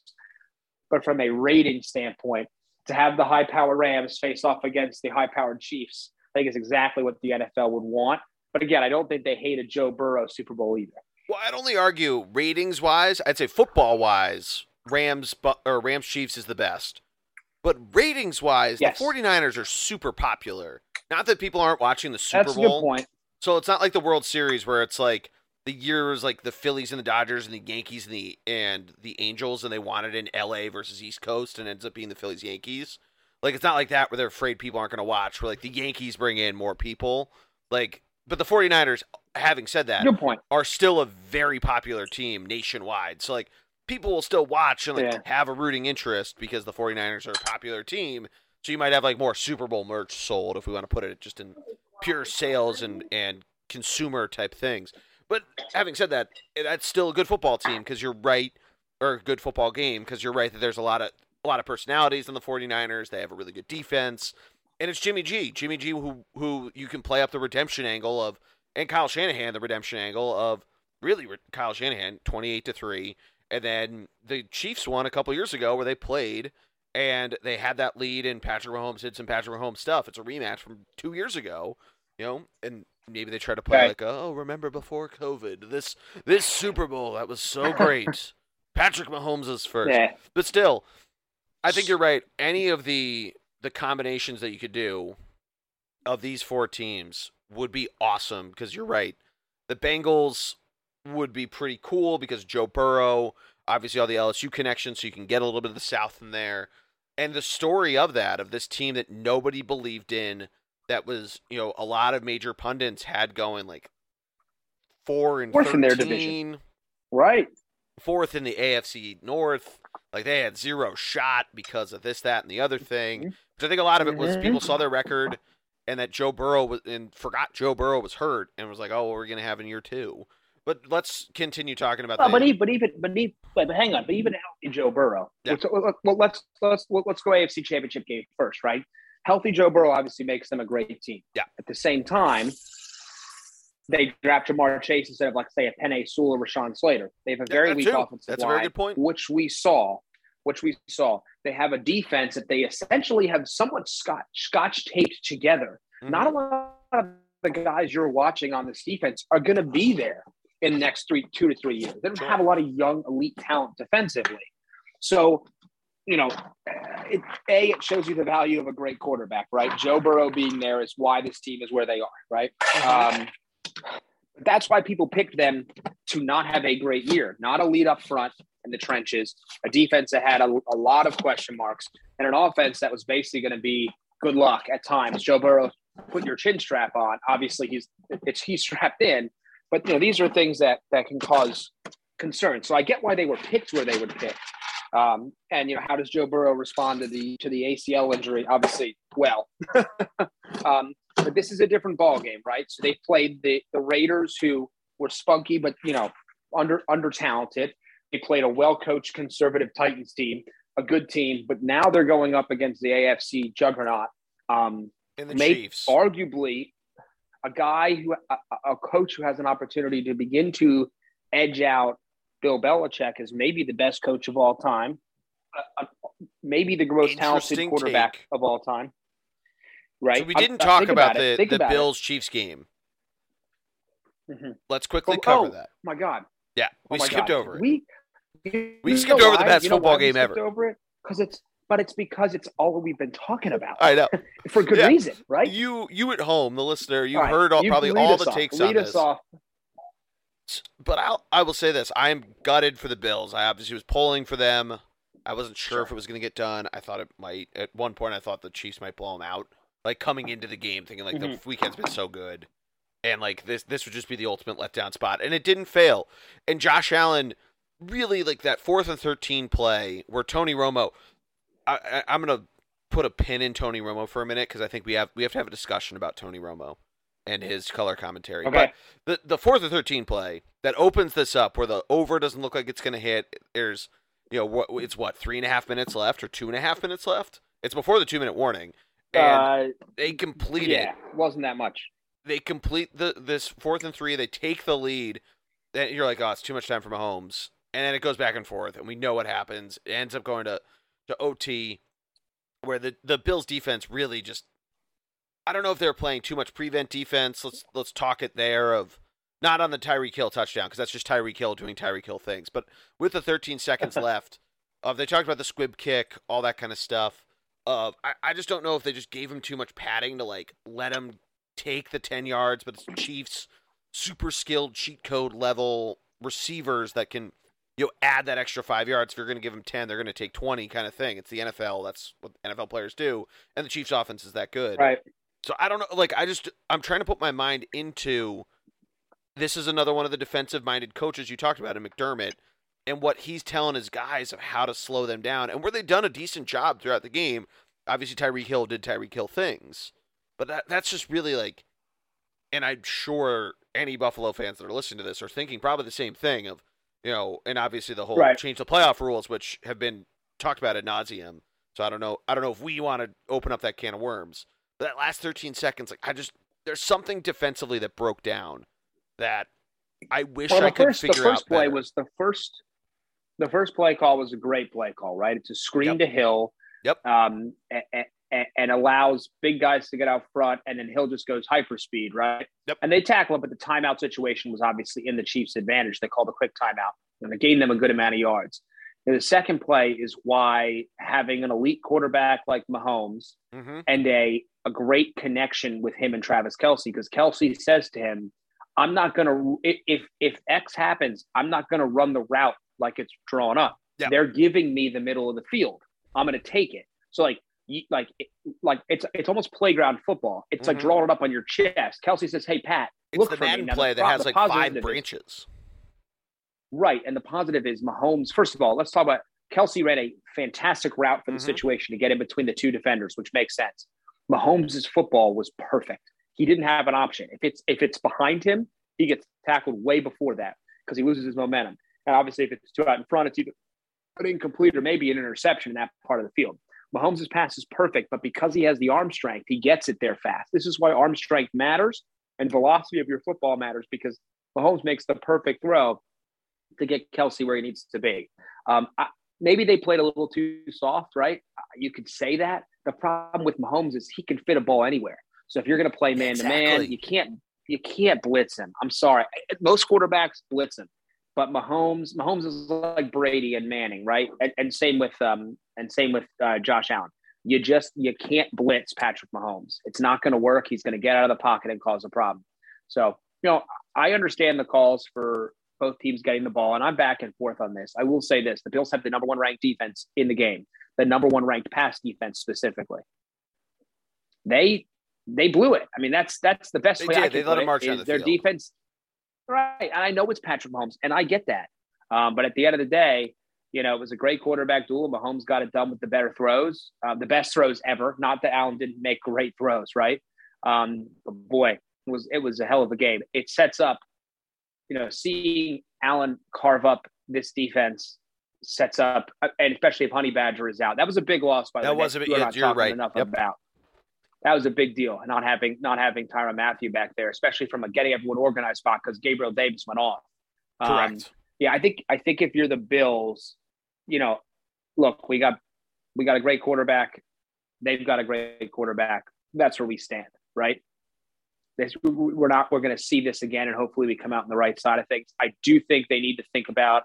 But from a rating standpoint, to have the high power Rams face off against the high powered Chiefs, I think is exactly what the NFL would want. But again, I don't think they hate a Joe Burrow Super Bowl either. Well, I'd only argue ratings wise, I'd say football wise, Rams or Rams Chiefs is the best. But ratings wise, Yes. the 49ers are super popular. Not that people aren't watching the Super That's a good Bowl. point. So it's not like the World Series where it's like the years like the Phillies and the Dodgers and the Yankees and the and the Angels and they wanted in LA versus East Coast and ends up being the Phillies Yankees. Like it's not like that where they're afraid people aren't going to watch. Where like the Yankees bring in more people. Like but the 49ers having said that Good point. are still a very popular team nationwide. So like people will still watch and like Yeah. have a rooting interest because the 49ers are a popular team. So you might have like more Super Bowl merch sold if we want to put it just in pure sales and and consumer type things. But having said that, that's still a good football team because you're right, or a good football game because you're right that there's a lot of a lot of personalities in the 49ers. They have a really good defense, and it's Jimmy G. Jimmy G. Who who you can play up the redemption angle of, and Kyle Shanahan the redemption angle of really Kyle Shanahan 28 to three, and then the Chiefs won a couple years ago where they played. And they had that lead, and Patrick Mahomes did some Patrick Mahomes stuff. It's a rematch from two years ago, you know, and maybe they try to play Right. like, oh, remember before COVID, this this Super Bowl that was so great. Patrick Mahomes is first, Yeah. but still, I think you're right. Any of the the combinations that you could do of these four teams would be awesome because you're right. The Bengals would be pretty cool because Joe Burrow, obviously all the LSU connections, so you can get a little bit of the South in there. And the story of that, of this team that nobody believed in, that was, you know, a lot of major pundits had going like four and Fourth 13, in their division. Right. fourth in the AFC North. Like they had zero shot because of this, that, and the other thing. Mm-hmm. Which I think a lot of it was people mm-hmm. saw their record and that Joe Burrow was and forgot Joe Burrow was hurt and was like, oh, well, we're gonna have in year two. But let's continue talking about the, but even, but even, but even, but hang on, but even healthy Joe Burrow. Yeah. Well, let's let's let's go AFC Championship game first, right? Healthy Joe Burrow obviously makes them a great team. Yeah. At the same time, they draft Ja'Marr Chase instead of like say a Penei Sewell or Rashawn Slater. They have a very that weak too. offensive That's a very good point. which we saw. Which we saw. They have a defense that they essentially have somewhat scotch scotch taped together. Mhm. Not a lot of the guys you're watching on this defense are going to be there in the next three, two to three years. They don't have a lot of young elite talent defensively. So, you know, it, a it shows you the value of a great quarterback, right? Joe Burrow being there is why this team is where they are, right? Mhm. Um, that's why people picked them to not have a great year, not a lead up front in the trenches, a defense that had a, a lot of question marks, and an offense that was basically going to be good luck at times. Joe Burrow, put your chin strap on. Obviously, he's it's he's strapped in, but you know these are things that that can cause concern. So I get why they were picked where they were picked. Um, and you know, how does Joe Burrow respond to the to the ACL injury? Obviously, well. um, but this is a different ball game, right? So they played the the Raiders, who were spunky, but you know, under under talented. They played a well coached conservative Titans team, a good team, but now they're going up against the AFC juggernaut. Um, and the Chiefs. arguably a guy who a, a coach who has an opportunity to begin to edge out Bill Belichick is maybe the best coach of all time, uh, uh, maybe the most talented quarterback take. of all time. Right. So we didn't I- talk think about, it. the, the about it. Bills Chiefs game. Mhm. Let's quickly Oh, cover oh, that. My God. Yeah, Oh we my skipped God. over it. We We skipped over the why? best You know football game skipped ever. Over it because it's, but it's because it's all we've been talking about I know. for good Yeah. reason, right? You you at home, the listener, you All right, heard all, you probably all the off. takes lead on us this. off. But I'll, I will say this: I am gutted for the Bills. I obviously was polling for them. I wasn't sure, if it was going to get done. I thought it might. At one point, I thought the Chiefs might blow them out. Like coming into the game, thinking like the Mhm. weekend's been so good, and like this this would just be the ultimate letdown spot, and it didn't fail. And Josh Allen really like that fourth and thirteen play where Tony Romo. I, I, I'm gonna put a pin in Tony Romo for a minute because I think we have we have to have a discussion about Tony Romo and his color commentary. Okay. But the the fourth or thirteen play that opens this up, where the over doesn't look like it's going to hit. There's, you know, what it's what three and a half minutes left or two and a half minutes left. It's before the two minute warning, and Uh, they complete yeah, it. wasn't that much. They complete the this fourth and three. They take the lead. Then you're like, oh, it's too much time for Mahomes, and then it goes back and forth, and we know what happens. It ends up going to to OT, where the the Bills defense really just. I don't know if they're playing too much prevent defense. Let's let's talk it there of not on the Tyreek Hill touchdown because that's just Tyreek Hill doing Tyreek Hill things. But with the 13 seconds left, of they talked about the squib kick, all that kind of stuff. Uh, I, I just don't know if they just gave him too much padding to like let him take the 10 yards, but it's Chiefs super skilled cheat code level receivers that can you know add that extra five yards. If you're going to give them 10, they're going to take 20 kind of thing. It's the NFL. That's what NFL players do, and the Chiefs offense is that good. Right. So I don't know. Like I just I'm trying to put my mind into. This is another one of the defensive minded coaches you talked about in McDermott. and what he's telling his guys of how to slow them down, and where they've done a decent job throughout the game. Obviously, Tyreek Hill did Tyreek Hill things, but that that's just really like, and I'm sure any Buffalo fans that are listening to this are thinking probably the same thing of, you know, and obviously the whole Right. change the playoff rules, which have been talked about ad nauseum. So I don't know. I don't know if we want to open up that can of worms. But that last 13 seconds, like I just there's something defensively that broke down that I wish Well, I could first the first out play better. was the first the first play call was a great play call, right? It's a screen Yep. to Hill. Yep. Um, and, and allows big guys to get out front, and then Hill just goes hyperspeed, right? Yep. And they tackle it, but the timeout situation was obviously in the Chiefs' advantage. They called a quick timeout, and it gained them a good amount of yards. And the second play is why having an elite quarterback like Mahomes hmm and a a great connection with him and Travis Kelce because Kelce says to him, "I'm not going to if if X happens, I'm not going to run the route like it's drawn up. Yeah. They're giving me the middle of the field. I'm going to take it. So like." You, like, it- like it's it's almost playground football. It's like Mhm. drawing it up on your chest. Kelce says, "Hey Pat, It's look the for me." Madden Now, the play that has like five is- branches. Right. And the positive is Mahomes, first of all, let's talk about Kelce ran a fantastic route for the Mhm. situation to get in between the two defenders, which makes sense. Mahomes' football was perfect. He didn't have an option. If it's if it's behind him, he gets tackled way before that because he loses his momentum. And obviously, if it's two out in front, it's either an incomplete or maybe an interception in that part of the field. Mahomes' pass is perfect, but because he has the arm strength, he gets it there fast. This is why arm strength matters and velocity of your football matters because Mahomes makes the perfect throw to get Kelce where he needs to be. Um, I, maybe they played a little too soft, right? Uh, You could say that. The problem with Mahomes is he can fit a ball anywhere. So if you're going to play man to man, you can't you can't blitz him. I'm sorry, most quarterbacks blitz him, but Mahomes Mahomes is like Brady and Manning, right? And, and same with um and same with uh, Josh Allen. You just you can't blitz Patrick Mahomes. It's not going to work. He's going to get out of the pocket and cause a problem. So you know I understand the calls for both teams getting the ball, and I'm back and forth on this. I will say this: the Bills have the number one ranked defense in the game, the number one ranked pass defense specifically. They they blew it. I mean, that's that's the best They way I did. can They let put it, march is the Their field. defense, right? And I know it's Patrick Mahomes, and I get that. Um, but at the end of the day, you know, it was a great quarterback duel. Mahomes got it done with the better throws, uh, the best throws ever. Not that Allen didn't make great throws, right? Um, but boy, it was it was a hell of a game. It sets up, you know, seeing Allen carve up this defense sets up, uh, and especially if Honey Badger is out. That was a big loss by the way, That was a big- We're yeah, you're right. Enough Yep. about that was a big deal, not having not having Tyrann Mathieu back there, especially from a getting everyone organized spot because Gabriel Davis went off. Um, Correct. yeah, I think I think if you're the Bills, you know, look, we got we got a great quarterback. They've got a great quarterback. That's where we stand, right? This, we're not. We're going to see this again, and hopefully, we come out on the right side of things. I do think they need to think about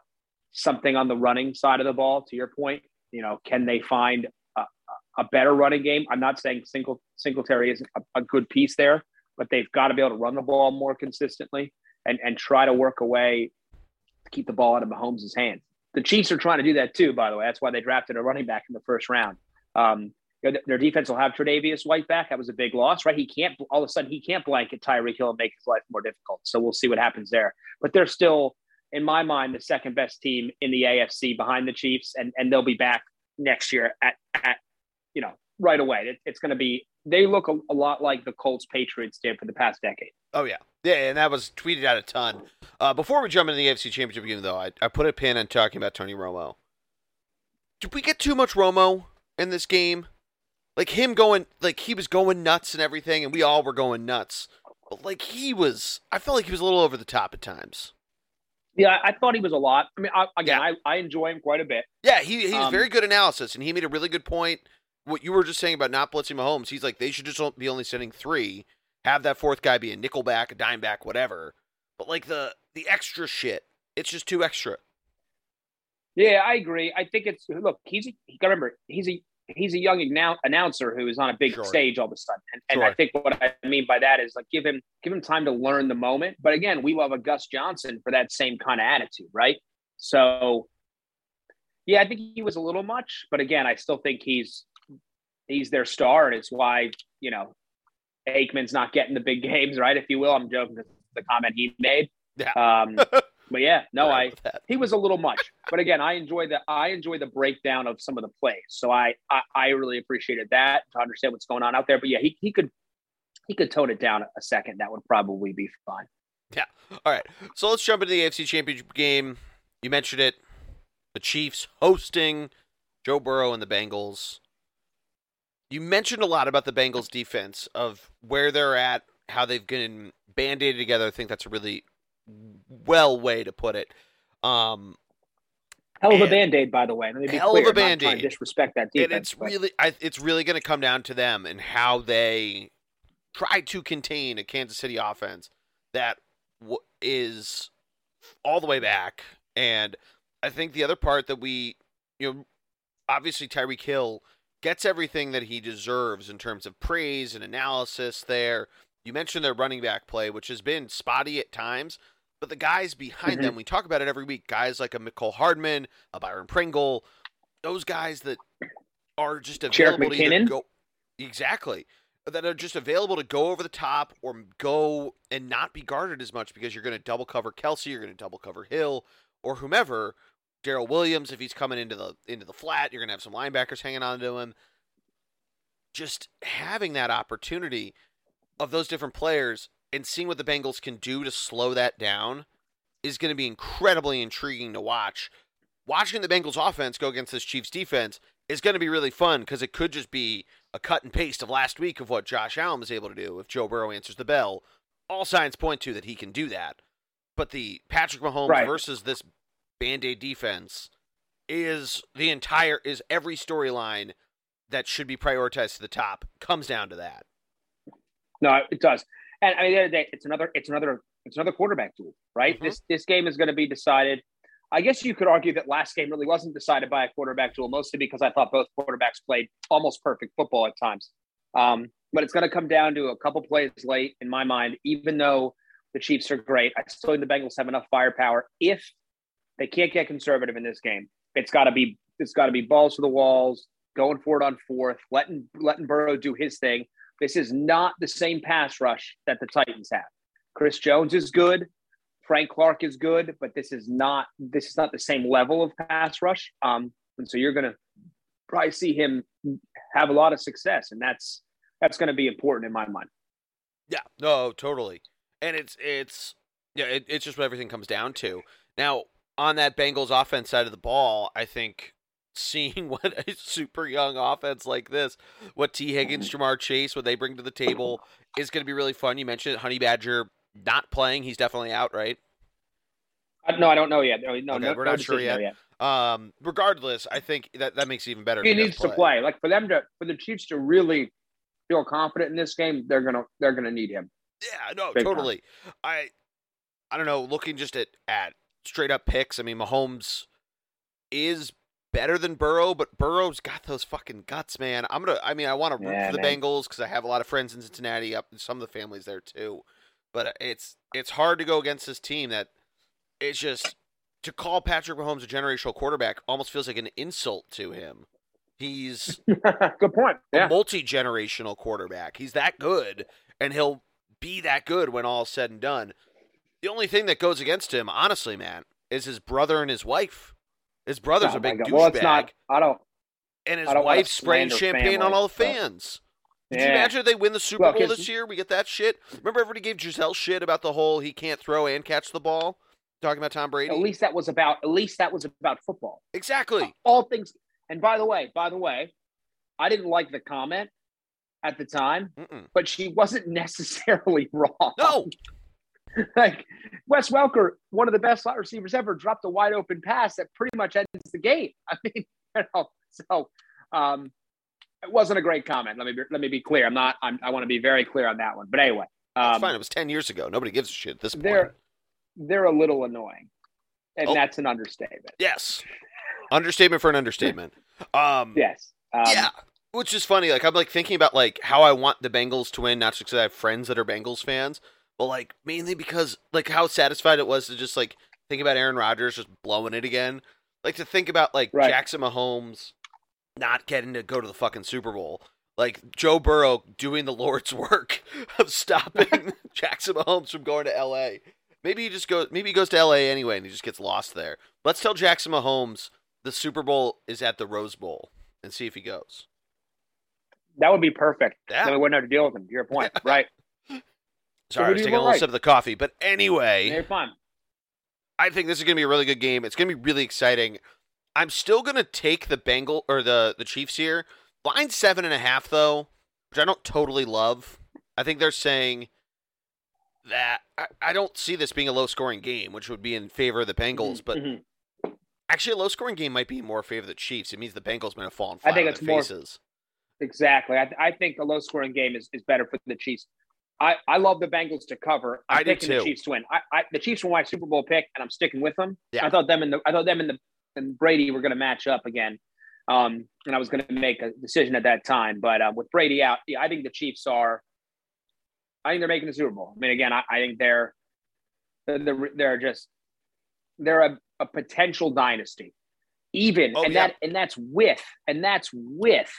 something on the running side of the ball. To your point, you know, can they find a, better running game? I'm not saying single Singletary is a, a good piece there, but they've got to be able to run the ball more consistently and and try to work away to keep the ball out of Mahomes' hands. The Chiefs are trying to do that too, by the way. That's why they drafted a running back in the first round. Um, you know, their defense will have Tre'Davious White back. That was a big loss, right? He can't all of a sudden he can't blanket Tyreek Hill and make his life more difficult. So we'll see what happens there. But they're still, in my mind, the second best team in the AFC behind the Chiefs, and and they'll be back next year at at you know right away. It, it's going to be. They look a, a lot like the Colts Patriots did for the past decade. Oh yeah, yeah, and that was tweeted out a ton. Uh, before we jump into the AFC Championship game, though, I, I put a pin on talking about Tony Romo. Did we get too much Romo in this game? Like him going, like he was going nuts and everything, and we all were going nuts. But like he was, I felt like he was a little over the top at times. Yeah, I, thought he was a lot. I mean, I, again, I, I enjoy him quite a bit. Yeah, he he was Um, very good analysis, and he made a really good point. What you were just saying about not blitzing Mahomes, he's like they should just be only sending three, have that fourth guy be a nickel back, a dime back, whatever. But like the the extra shit, it's just too extra. Yeah, I agree. I think it's look. He's a, remember he's a he's a young annou- announcer who is on a big Sure. stage all of a sudden, and, and Sure. I think what I mean by that is like give him give him time to learn the moment. But again, we love a Gus Johnson for that same kind of attitude, right? So, yeah, I think he was a little much, but again, I still think he's he's their star, and it's why you know Aikman's not getting the big games, right? If you will, I'm joking. The comment he made. Yeah. Um, But yeah, no, Right I he was a little much. But again, I enjoy the I enjoy the breakdown of some of the plays. So I I, I really appreciated that to understand what's going on out there. But yeah, he, he could he could tone it down a second. That would probably be fine. Yeah. All right, so let's jump into the AFC Championship game. You mentioned it. The Chiefs hosting Joe Burrow and the Bengals. You mentioned a lot about the Bengals defense of where they're at, how they've been band-aided together. I think that's a really well way to put it. Um, Hell of a And- band aid, by the way. Let me be Hell of clear. a trying to Band-Aid. disrespect that and defense. it's but- really, I, it's really going to come down to them and how they try to contain a Kansas City offense that w- is all the way back. And I think the other part that we, you know, obviously Tyreek Hill gets everything that he deserves in terms of praise and analysis there. You mentioned their running back play, which has been spotty at times, but the guys behind Mhm. them, we talk about it every week. Guys like a Mecole Hardman, a Byron Pringle, those guys that are just Jarek available to go exactly that are just available to go over the top or go and not be guarded as much because you're going to double cover Kelce, you're going to double cover Hill or whomever. Darrel Williams, if he's coming into the into the flat, you're going to have some linebackers hanging on to him. Just having that opportunity of those different players and seeing what the Bengals can do to slow that down is going to be incredibly intriguing to watch. Watching the Bengals offense go against this Chiefs defense is going to be really fun because it could just be a cut and paste of last week of what Josh Allen was able to do if Joe Burrow answers the bell. All signs point to that he can do that. But the Patrick Mahomes Right. versus this Band-Aid defense is the entire is every storyline that should be prioritized to the top comes down to that. No, it does. And I mean, the other day, it's another, it's another, it's another quarterback duel, right? Mhm. This this game is going to be decided. I guess you could argue that last game really wasn't decided by a quarterback duel, mostly because I thought both quarterbacks played almost perfect football at times. Um, but it's going to come down to a couple plays late, in my mind. Even though the Chiefs are great, I still think the Bengals have enough firepower. If they can't get conservative in this game, it's got to be it's got to be balls to the walls, going for it on fourth, letting letting Burrow do his thing. This is not the same pass rush that the Titans have. Chris Jones is good. Frank Clark is good, but this is not this is not the same level of pass rush. Um, and so you're going to probably see him have a lot of success, and that's that's going to be important in my mind. Yeah, no, totally. And it's it's yeah, it, it's just what everything comes down to. Now, on that Bengals offense side of the ball, I think seeing what a super young offense like this, what T. Higgins, Ja'Marr Chase, what they bring to the table is going to be really fun. You mentioned Honey Badger not playing; he's definitely out, right? I, no, I don't know yet. No, no, Okay, no we're no not sure decision yet. Um, regardless, I think that that makes it even better. He needs to play. Like for them to for the Chiefs to really feel confident in this game, they're gonna they're gonna need him. Yeah, no, Big time. totally. I I don't know, looking just at at straight up picks, I mean Mahomes is better than Burrow, but Burrow's got those fucking guts, man. I'm going to I mean I want to root Yeah, for the man. Bengals cuz I have a lot of friends in Cincinnati, up and some of the families there too. But it's it's hard to go against this team that it's just to call Patrick Mahomes a generational quarterback almost feels like an insult to him. He's Good point. a Yeah. multi generational quarterback. He's that good, and he'll be that good when all's said and done. The only thing that goes against him, honestly, man, is his brother and his wife. His brother's Oh a big God. Well, it's douchebag, not. I don't. and his don't wife spraying champagne on all the but- fans. Did you Yeah. imagine if they win the Super Look, Bowl this year? We get that shit. Remember, everybody gave Gisele shit about the whole he can't throw and catch the ball. Talking about Tom Brady. At least that was about. At least that was about football. exactly. All things. And by the way, by the way, I didn't like the comment at the time, Mm-mm. but she wasn't necessarily wrong. No, like Wes Welker, one of the best slot receivers ever, dropped a wide open pass that pretty much ends the game. I mean, you know, so um, it wasn't a great comment. Let me be, let me be clear. I'm not. I'm, I want to be very clear on that one. But anyway, it's um, fine. It was ten years ago. Nobody gives a shit at this point. they're they're a little annoying, and Oh. that's an understatement. Yes, understatement for an understatement. Um, Yes. Um, yeah, which is funny. Like I'm like thinking about like how I want the Bengals to win, not just because I have friends that are Bengals fans, but like mainly because like how satisfied it was to just like think about Aaron Rodgers just blowing it again. Like to think about like Right. Jackson Mahomes not getting to go to the fucking Super Bowl. Like Joe Burrow doing the Lord's work of stopping Jackson Mahomes from going to LA. maybe he just goes. Maybe he goes to L.A. anyway, and he just gets lost there. Let's tell Jackson Mahomes the Super Bowl is at the Rose Bowl and see if he goes. That would be perfect. Yeah. Then we wouldn't have to deal with him. To your point, right? Sorry, I was taking a little right? sip of the coffee, but anyway, You're fine. I think this is going to be a really good game. It's going to be really exciting. I'm still going to take the Bengal or the the Chiefs here. Line seven and a half though, which I don't totally love. I think they're saying that I, I don't see this being a low scoring game, which would be in favor of the Bengals. But Mhm. actually, a low scoring game might be in more favor of the Chiefs. It means the Bengals might have fallen flat I think on it's their more- faces. exactly. I, I think a low scoring game is, is better for the Chiefs. I, I love the Bengals to cover. I'm I do too. the Chiefs win. I, I the Chiefs were my Super Bowl pick, and I'm sticking with them. Yeah. I thought them and the I thought them and the and Brady were going to match up again. Um, and I was going to make a decision at that time, but uh, with Brady out, yeah, I think the Chiefs are. I think they're making the Super Bowl. I mean, again, I, I think they're they're they're just they're a, a potential dynasty, even Oh, and yeah. that and that's with and that's with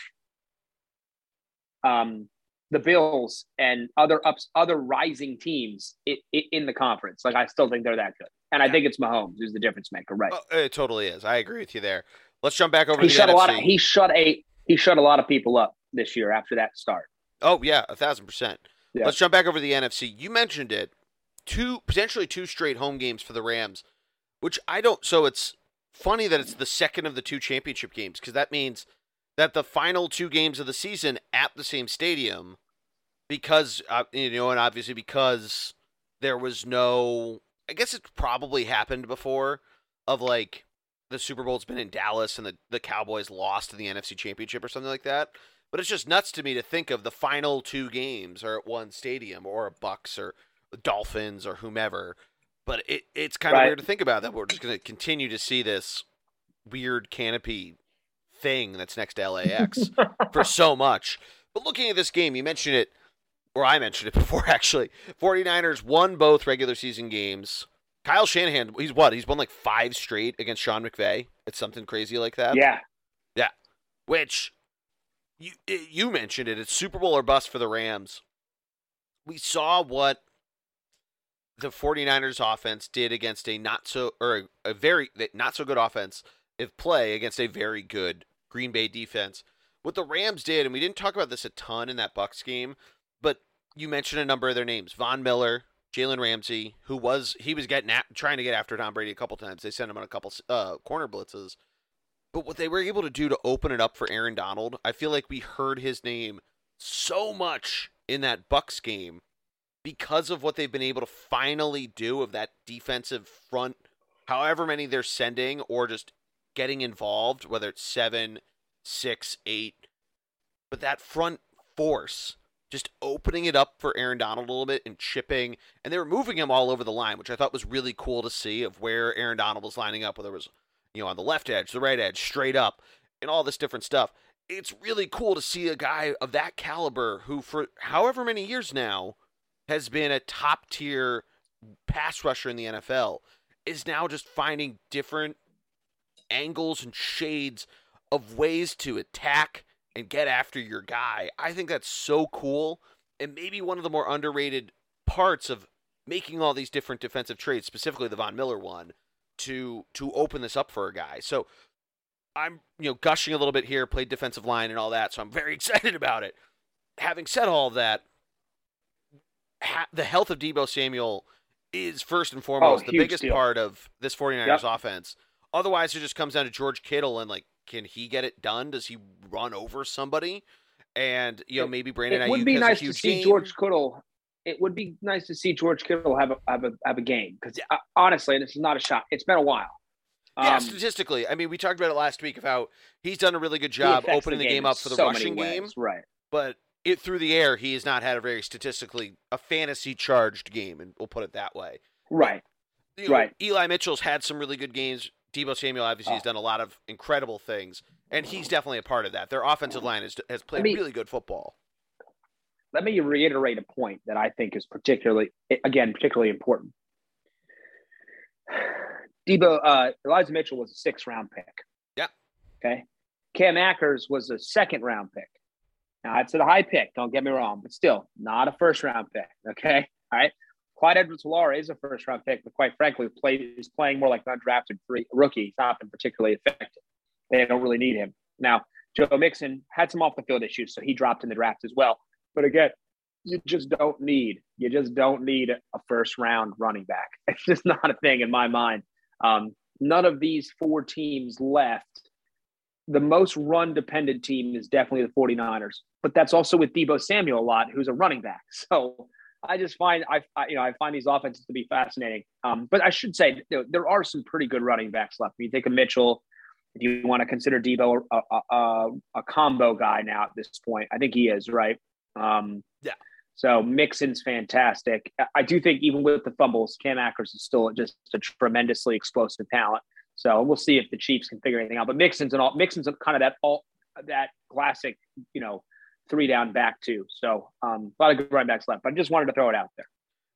um the Bills and other ups other rising teams in the conference. Like I still think they're that good, and I think it's Mahomes who's the difference maker. Right? Oh, it totally is. I agree with you there. Let's jump back over he to the shut a NFC. lot of he shut a he shut a lot of people up this year after that start. Oh yeah, a thousand percent. Yeah. Let's jump back over to the NFC. You mentioned it. Two potentially two straight home games for the Rams, which I don't. So it's funny that it's the second of the two championship games because that means that the final two games of the season at the same stadium, because uh, you know, and obviously because there was no. I guess it's probably happened before, of like the Super Bowl's been in Dallas and the the Cowboys lost in the NFC Championship or something like that. But it's just nuts to me to think of the final two games are at one stadium or a Bucks or Dolphins or whomever. But it, it's kind of Right. weird to think about that we're just going to continue to see this weird canopy thing that's next to LAX for so much. But looking at this game, you mentioned it, or I mentioned it before actually. 49ers won both regular season games. Kyle Shanahan, he's what? He's won like five straight against Sean McVay. It's something crazy like that yeah, Yeah. which you you mentioned it. It's Super Bowl or bust for the Rams. We saw what the 49ers offense did against a not so or a, a very not so good offense if play against a very good Green Bay defense. What the Rams did, and we didn't talk about this a ton in that Bucks game, but you mentioned a number of their names: Von Miller, Jalen Ramsey, who was he was getting at, trying to get after Tom Brady a couple times. They sent him on a couple uh, corner blitzes. But what they were able to do to open it up for Aaron Donald, I feel like we heard his name so much in that Bucks game because of what they've been able to finally do of that defensive front, however many they're sending or just getting involved, whether it's seven, six, eight. But that front force, just opening it up for Aaron Donald a little bit and chipping, and they were moving him all over the line, which I thought was really cool to see of where Aaron Donald was lining up, whether it was you know, on the left edge, the right edge, straight up, and all this different stuff. It's really cool to see a guy of that caliber who, for however many years now, has been a top tier pass rusher in the NFL, is now just finding different angles and shades of ways to attack and get after your guy. I think that's so cool and maybe one of the more underrated parts of making all these different defensive trades, specifically the Von Miller one, to to open this up for a guy. So I'm you know gushing a little bit here, played defensive line and all that, so I'm very excited about it. Having said all of that, ha- the health of Deebo Samuel is first and foremost oh, the biggest deal. part of this 49ers Yep. offense. Otherwise, it just comes down to George Kittle and like, can he get it done? Does he run over somebody? And you know, maybe Brandon it Aiyuk would be nice to see game. George Kittle. It would be nice to see George Kittle have a have a have a game because honestly, and this is not a shot. It's been a while. Yeah, Um, statistically, I mean, we talked about it last week of how he's done a really good job opening the game, in up for the so rushing game, right? but it through the air, he has not had a very statistically a fantasy charged game, and we'll put it that way. Right. You know, Right. Eli Mitchell's had some really good games. Deebo Samuel obviously has Oh. done a lot of incredible things, and he's definitely a part of that. Their offensive line has, has played mean- really good football. Let me reiterate a point that I think is particularly, again, particularly important. Deebo, uh, Elijah Mitchell was a six round pick. Yeah. Okay. Cam Akers was a second round pick. Now, it's a high pick, don't get me wrong, but still not a first round pick. Okay. All right. Clyde Edwards-Helaire is a first round pick, but quite frankly, play, is playing more like an undrafted free rookie. He's not been particularly effective. They don't really need him. Now, Joe Mixon had some off the field issues, so he dropped in the draft as well. But again, you just don't need you just don't need a first round running back. It's just not a thing in my mind. Um, none of these four teams left. The most run dependent team is definitely the 49ers, but that's also with Deebo Samuel a lot, who's a running back. So I just find I, I you know I find these offenses to be fascinating. Um, but I should say there, there are some pretty good running backs left. If you think of Mitchell, if you want to consider Deebo a, a, a, a combo guy now at this point, I think he is right. Um, yeah. So Mixon's fantastic. I do think even with the fumbles, Cam Akers is still just a tremendously explosive talent. So we'll see if the Chiefs can figure anything out. But Mixon's and all Mixon's kind of that all that classic, you know, three down back too. So um, a lot of good running backs left. But I just wanted to throw it out there.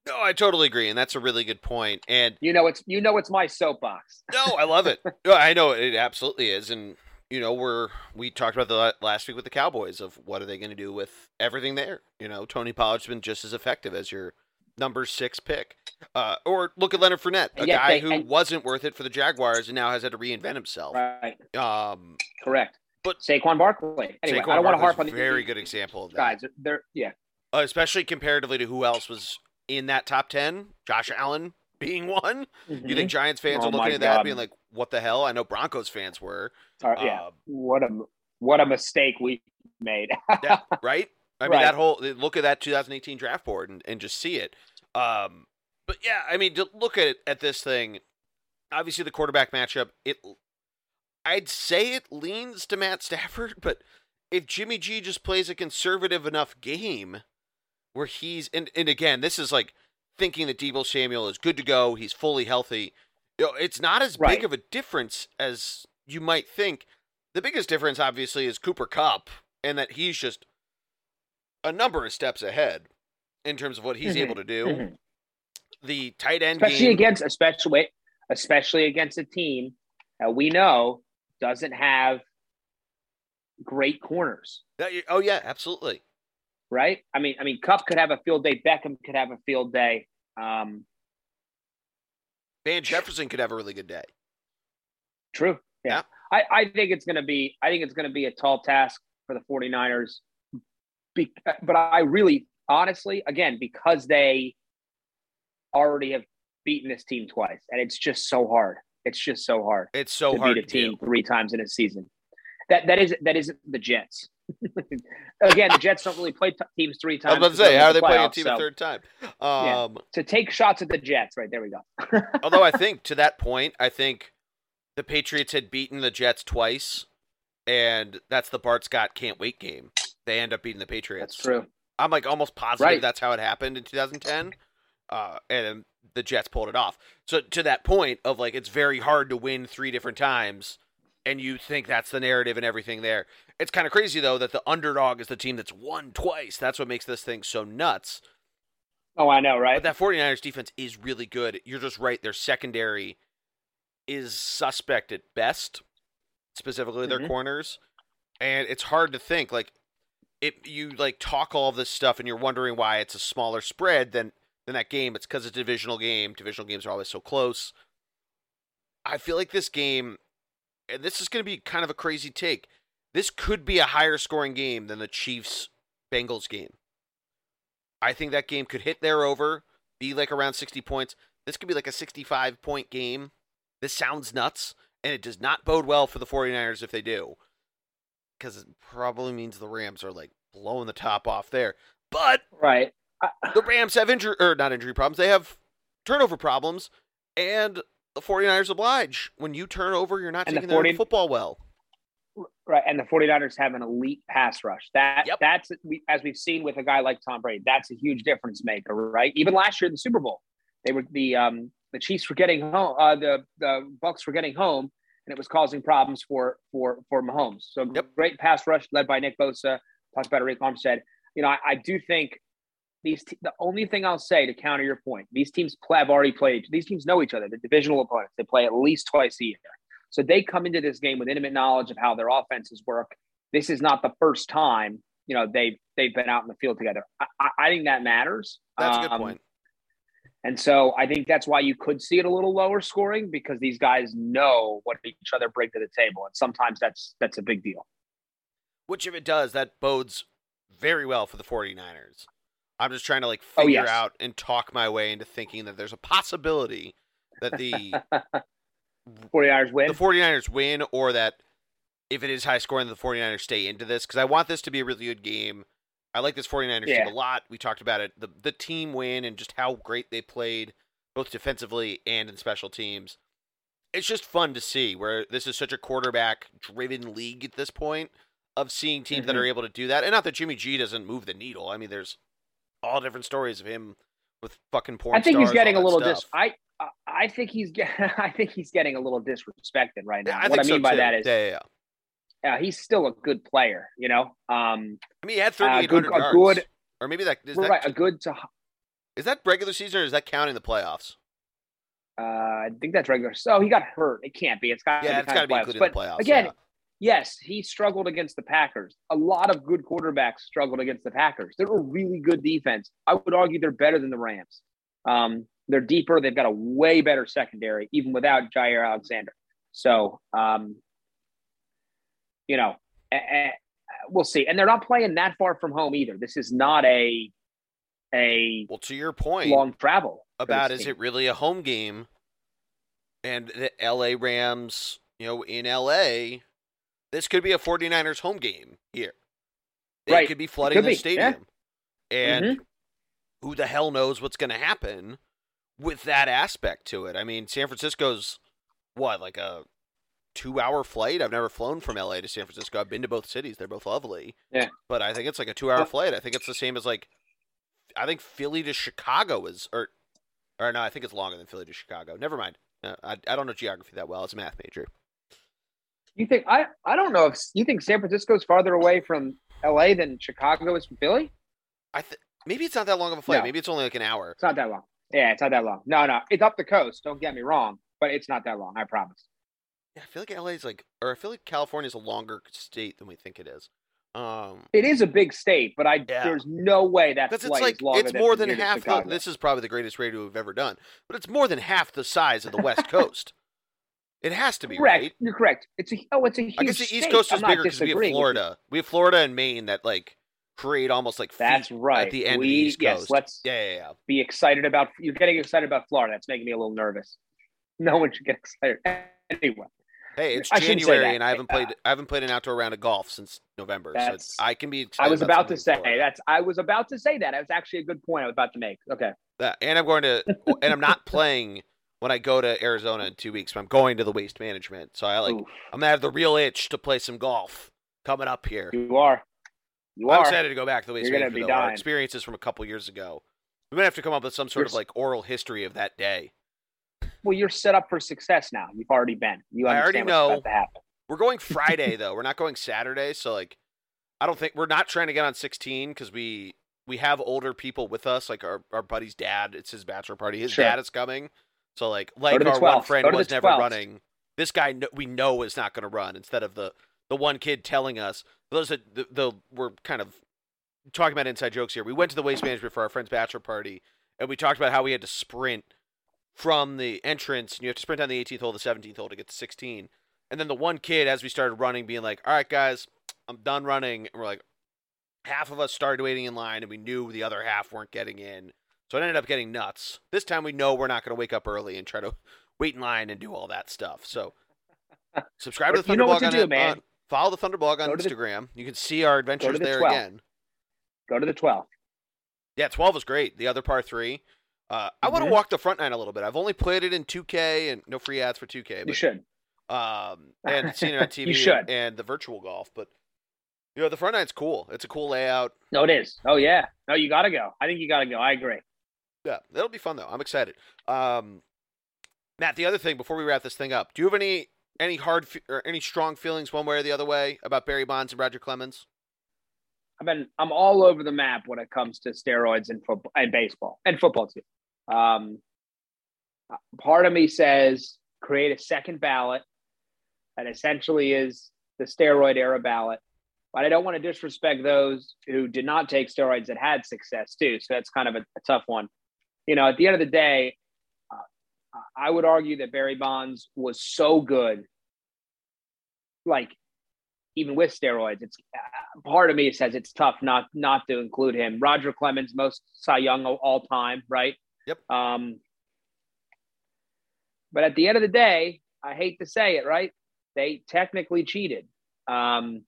No, I totally agree, and that's a really good point. And you know, it's you know, it's my soapbox. no, I love it. I know it absolutely is, and you know, we're we talked about the last week with the Cowboys of what are they going to do with everything there. You know, Tony Pollard's been just as effective as your number six pick. Uh, or look at Leonard Fournette, a guy they, who and, wasn't worth it for the Jaguars and now has had to reinvent himself. Right. Um, Correct. But Saquon Barkley. Anyway, Saquon I don't want to harp on the very good example of that. Guys, they're yeah. Uh, especially comparatively to who else was in that top ten. Josh Allen being one. Mm-hmm. You think Giants fans oh are looking at God. that being like, "What the hell?" I know Broncos fans were. Uh, yeah. Uh, what a what a mistake we made. yeah, right. I mean right. that whole look at that 2018 draft board and, and just see it. Um, but yeah, I mean, to look at at this thing. Obviously, the quarterback matchup. It I'd say it leans to Matt Stafford, but if Jimmy G just plays a conservative enough game where he's and, and again, this is like thinking that Deebo Samuel is good to go, he's fully healthy. You know, it's not as right. big of a difference as you might think. The biggest difference obviously is Cooper Kupp and that he's just a number of steps ahead in terms of what he's mm-hmm. able to do. Mm-hmm. The tight end especially game, against especially especially against a team that we know doesn't have great corners. Oh yeah, absolutely. Right. I mean, I mean, Kupp could have a field day. Beckham could have a field day. Um, Van Jefferson could have a really good day. True. Yeah. yeah. I, I think it's going to be, I think it's going to be a tall task for the 49ers. Be, but I really, honestly, again, because they already have beaten this team twice and it's just so hard. It's just so hard. It's so hard to hard beat a team do. three times in a season. That that is that isn't the Jets. Again, the Jets don't really play t- teams three times. I was about to say, how are they playing a team so, a third time? Um, yeah. To take shots at the Jets, right there we go. although I think to that point, I think the Patriots had beaten the Jets twice, and that's the Bart Scott can't wait game. They end up beating the Patriots. That's true. I'm like almost positive right. that's how it happened in 2010. Uh, and the Jets pulled it off. So to that point of like it's very hard to win three different times, and you think that's the narrative and everything there. It's kind of crazy though that the underdog is the team that's won twice. That's what makes this thing so nuts. Oh, I know, right? But that 49ers defense is really good. You're just right. Their secondary is suspect at best, specifically their mm-hmm. corners. And it's hard to think like if you like talk all this stuff and you're wondering why it's a smaller spread than than that game. It's because it's a divisional game. Divisional games are always so close. I feel like this game, and this is going to be kind of a crazy take. This could be a higher scoring game than the Chiefs Bengals game. I think that game could hit there over, be like around 60 points. This could be like a 65 point game. This sounds nuts, and it does not bode well for the 49ers if they do. Because it probably means the Rams are like blowing the top off there. But right the Rams have injury or not injury problems. They have turnover problems, and the 49ers oblige. When you turn over, you're not and taking the 40, football well. Right, and the 49ers have an elite pass rush. That yep. that's as we've seen with a guy like Tom Brady. That's a huge difference maker, right? Even last year in the Super Bowl, they were the um the Chiefs were getting home, uh, the the Bucks were getting home, and it was causing problems for for for Mahomes. So yep. great pass rush led by Nick Bosa. About Arik Armstead. You know, I, I do think these te- the only thing I'll say to counter your point, these teams play, have already played. These teams know each other. The divisional opponents. They play at least twice a year, so they come into this game with intimate knowledge of how their offenses work. This is not the first time you know they've they've been out in the field together. I, I, I think that matters. That's a good um, point. And so I think that's why you could see it a little lower scoring because these guys know what each other bring to the table. And sometimes that's that's a big deal. Which if it does, that bodes very well for the 49ers. I'm just trying to like figure Oh, yes. out and talk my way into thinking that there's a possibility that the 49ers win. the 49ers win or that if it is high scoring, the 49ers stay into this because I want this to be a really good game. I like this 49ers Yeah. team a lot. We talked about it, the, the team win and just how great they played, both defensively and in special teams. It's just fun to see where this is such a quarterback driven league at this point of seeing teams that Mhm. are able to do that. And not that Jimmy G doesn't move the needle. I mean, there's all different stories of him with fucking porn I think he's getting a little dis. stuff. I I- I think he's get. I think he's getting a little disrespected right now. I what I mean so by too. that is, yeah, yeah, yeah. uh, he's still a good player. You know, um, I mean, he had Uh, 3,800 good- a yards. good- or maybe that is that right. A good to. Is that regular season or is that counting the playoffs? Uh, I think that's regular. So he got hurt. It can't be. It's got Yeah, to it's be got to be included But in the playoffs. again, yeah. Yes, he struggled against the Packers. A lot of good quarterbacks struggled against the Packers. They're a really good defense. I would argue they're better than the Rams. Um, they're deeper. They've got a way better secondary, even without Jaire Alexander. So, um, you know, we'll see. And they're not playing that far from home either. This is not a a well, to your point long travel about is team. it really a home game? And the LA Rams, you know, in LA, this could be a 49ers home game here. They Right. could be flooding Could the be, stadium. And Mhm. who the hell knows what's going to happen with that aspect to it? I mean, San Francisco's what, like a two hour flight? I've never flown from LA to San Francisco. I've been to both cities, they're both lovely. Yeah. But I think it's like a two hour flight. I think it's the same as like, I think Philly to Chicago is, or, or no, I think it's longer than Philly to Chicago. Never mind. No, I, I don't know geography that well. It's a math major. You think I? I don't know if you think San Francisco's farther away from L.A. than Chicago is from Philly. I th- maybe it's not that long of a flight. No. Maybe it's only like an hour. It's not that long. Yeah, it's not that long. No, no, it's up the coast. Don't get me wrong, but it's not that long. I promise. Yeah, I feel like LA is like, or I feel like California is a longer state than we think it is. Um, It is a big state, but I Yeah. there's no way that flight it's like is longer it's more from than half. The, this is probably the greatest radio we've ever done, but it's more than half the size of the West Coast. It has to be correct. right. You're correct. It's a oh, it's a huge. I guess the East. Coast I'm is bigger because we have disagreeing with you. Florida. We have Florida and Maine that like create almost like feet That's right. at the end we, of the East yes, let's yeah, yeah, yeah. be excited about. You're getting excited about Florida. That's making me a little nervous. No one should get excited. Anyway, Hey, it's I January and I haven't Uh, played. I haven't played an outdoor round of golf since November, so it's, I can be. I was about something to say Florida. that's. I was about to say that. That was actually a good point I was about to make. Okay. Yeah, and I'm going to, and I'm not playing when I go to Arizona in two weeks. But I'm going to the Waste Management, so I like. Oof. I'm gonna have the real itch to play some golf coming up here. You are. You I'm are. excited to go back to the Waste You're Management. be though. Our dying. experiences from a couple years ago. We're gonna have to come up with some sort You're of like oral history of that day. Well, you're set up for success now. You've already been. You I already what's know. about to happen. We're going Friday though. We're not going Saturday, so like, I don't think we're not trying to get on 16 because we we have older people with us, like our our buddy's dad. It's his bachelor party. His Sure. dad is coming, so like like our one friend Go to the was never 12th. running. This guy we know is not going to run. Instead of the the one kid telling us those that the, the we're kind of talking about inside jokes here. We went to the waste management for our friend's bachelor party, and we talked about how we had to sprint from the entrance, and you have to sprint down the 18th hole, the 17th hole to get to 16. And then the one kid, as we started running, being like, "All right, guys, I'm done running," and we're like, half of us started waiting in line, and we knew the other half weren't getting in, so it ended up getting nuts. This time, we know we're not going to wake up early and try to wait in line and do all that stuff. So, subscribe to the You know what Thunderblog to on, do, man. on- follow the Thunderblog on to the- Instagram. you can see our adventures the there 12th. again. Go to the 12th. Yeah, 12 was great. The other par three. Uh, I want to walk the front nine a little bit. I've only played it in 2K and no free ads for 2K, You but should. um, and seen it on TV You should. And, and the virtual golf. But you know, the front nine's cool. It's a cool layout. No, it is. Oh yeah. No, you got to go. I think you got to go. I agree. Yeah, it'll be fun though. I'm excited. Um, Matt, the other thing before we wrap this thing up, do you have any any hard fe- or any strong feelings one way or the other way about Barry Bonds and Roger Clemens? I've been I'm all over the map when it comes to steroids and football and baseball and football too. Um, part of me says create a second ballot that essentially is the steroid era ballot, but I don't want to disrespect those who did not take steroids that had success too. So that's kind of a, a tough one. You know, at the end of the day, uh, I would argue that Barry Bonds was so good, like even with steroids. It's uh, part of me says it's tough not not to include him. Roger Clemens, most Cy Young of all time, right? Yep. Um, but at the end of the day, I hate to say it, right? They technically cheated. Um,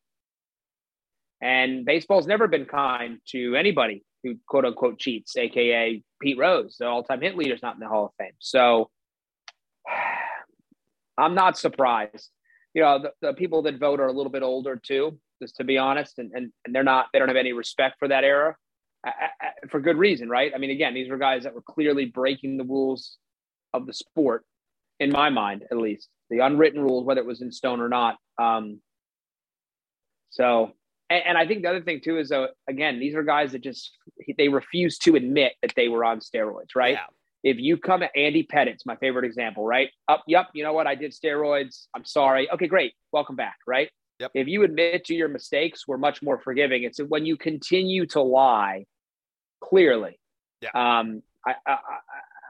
and baseball's never been kind to anybody who quote unquote cheats, aka Pete Rose, the all time hit leader, is not in the Hall of Fame. So I'm not surprised. You know, the, the, people that vote are a little bit older too, just to be honest, and, and, and they're not, they don't have any respect for that era I, I, for good reason, right? I mean, again, these were guys that were clearly breaking the rules of the sport, in my mind, at least the unwritten rules, whether it was in stone or not. Um, so and, and, I think the other thing too is, though, again, these are guys that just they refuse to admit that they were on steroids, right? Yeah. If you come at Andy Pettitte's my favorite example, right? Up, yep, you know what? I did steroids. I'm sorry. Okay, great. Welcome back, right? Yep. If you admit to your mistakes, we're much more forgiving. It's when you continue to lie, clearly. Yeah. Um, I, I,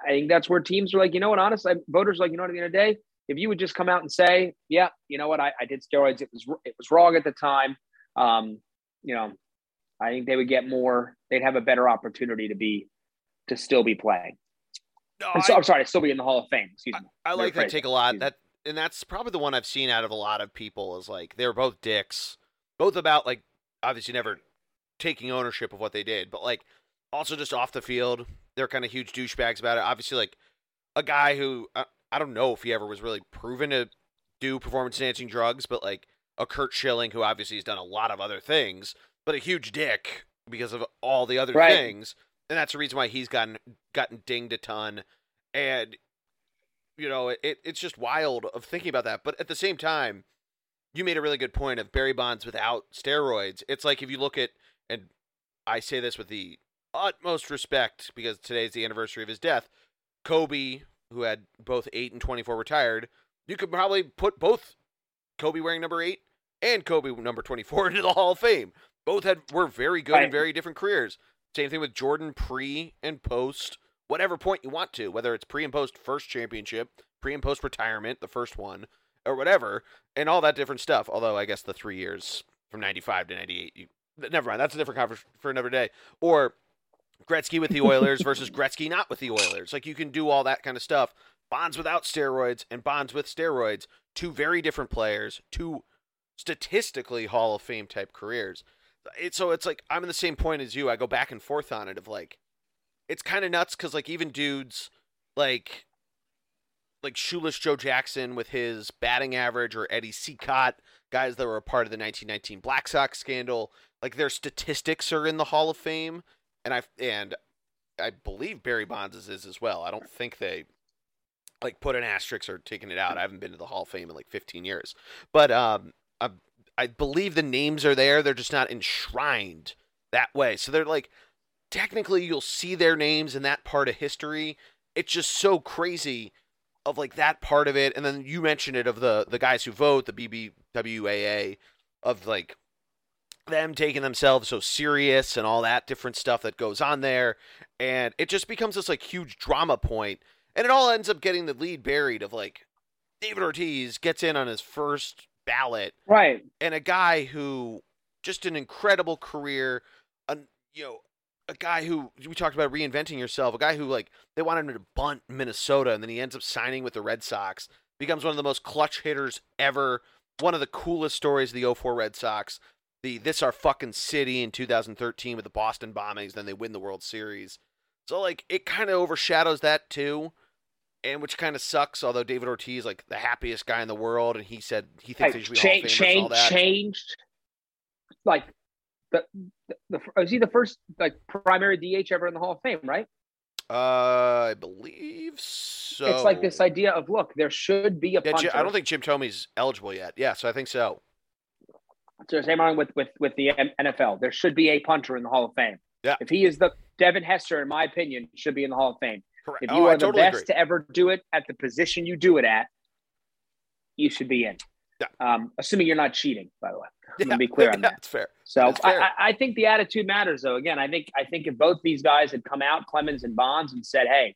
I think that's where teams are like, you know what? Honestly, voters are like, you know what? At the end of the day, if you would just come out and say, yeah, you know what? I, I did steroids. It was it was wrong at the time um, you know, I think they would get more. They'd have a better opportunity to be to still be playing. No, so, I, am sorry, to still be in the Hall of Fame. Excuse me. I, I like that take a lot. That and that's probably the one I've seen out of a lot of people is like they're both dicks, both about like obviously never taking ownership of what they did, but like also just off the field, they're kind of huge douchebags about it. Obviously, like a guy who uh, I don't know if he ever was really proven to do performance enhancing drugs, but like a Curt Schilling who obviously has done a lot of other things, but a huge dick because of all the other right. things, and that's the reason why he's gotten gotten dinged a ton. And you know, it it's just wild of thinking about that. But at the same time, you made a really good point of Barry Bonds without steroids. It's like if you look at, and I say this with the utmost respect because today's the anniversary of his death. Kobe, who had both eight and twenty four retired, you could probably put both Kobe wearing number eight and Kobe number 24 into the Hall of Fame. Both had were very good right. in very different careers. Same thing with Jordan pre and post, whatever point you want to, whether it's pre and post first championship, pre and post retirement, the first one, or whatever, and all that different stuff. Although I guess the three years from 95 to 98, you, never mind, that's a different conference for another day. Or Gretzky with the Oilers versus Gretzky not with the Oilers. Like you can do all that kind of stuff. Bonds without steroids and Bonds with steroids, two very different players, two statistically Hall of Fame type careers. It, so it's like I'm in the same point as you. I go back and forth on it of like, it's kind of nuts because like even dudes like like shoeless Joe Jackson with his batting average or Eddie Cicotte, guys that were a part of the 1919 Black Sox scandal, like their statistics are in the Hall of Fame, and I and I believe Barry Bonds is as well. I don't think they like put an asterisk or taken it out. I haven't been to the Hall of Fame in like 15 years, but um, I, I believe the names are there. They're just not enshrined that way. So they're like, technically, you'll see their names in that part of history. It's just so crazy of like that part of it. And then you mentioned it of the the guys who vote, the BBWAA, of like them taking themselves so serious and all that different stuff that goes on there. And it just becomes this like huge drama point. And it all ends up getting the lead buried of like David Ortiz gets in on his first ballot. Right. And a guy who just an incredible career, a, you know, a guy who we talked about reinventing yourself, a guy who like they wanted him to bunt Minnesota and then he ends up signing with the Red Sox, becomes one of the most clutch hitters ever, one of the coolest stories of the 04 Red Sox. The this our fucking city in 2013 with the Boston bombings, then they win the World Series. So like it kind of overshadows that too and which kind of sucks. Although David Ortiz, like the happiest guy in the world, and he said he thinks he should be Hall of Fame all that. Changed, like the, the, the was he the first like primary DH ever in the Hall of Fame, right? Uh, I believe so. It's like this idea of look, there should be a yeah, puncher. I don't think Jim Thome's eligible yet. Yeah, so I think so. So same on with with with the NFL. There should be a punter in the Hall of Fame. Yeah. If he is the Devin Hester, in my opinion, should be in the Hall of Fame. Correct. If you oh, are I the totally best agree. to ever do it at the position you do it at, you should be in. Yeah. Um, assuming you're not cheating, by the way. I'm gonna be clear on that. That's fair. So That's fair. I, I think the attitude matters, though. Again, I think I think if both these guys had come out, Clemens and Bonds, and said, "Hey,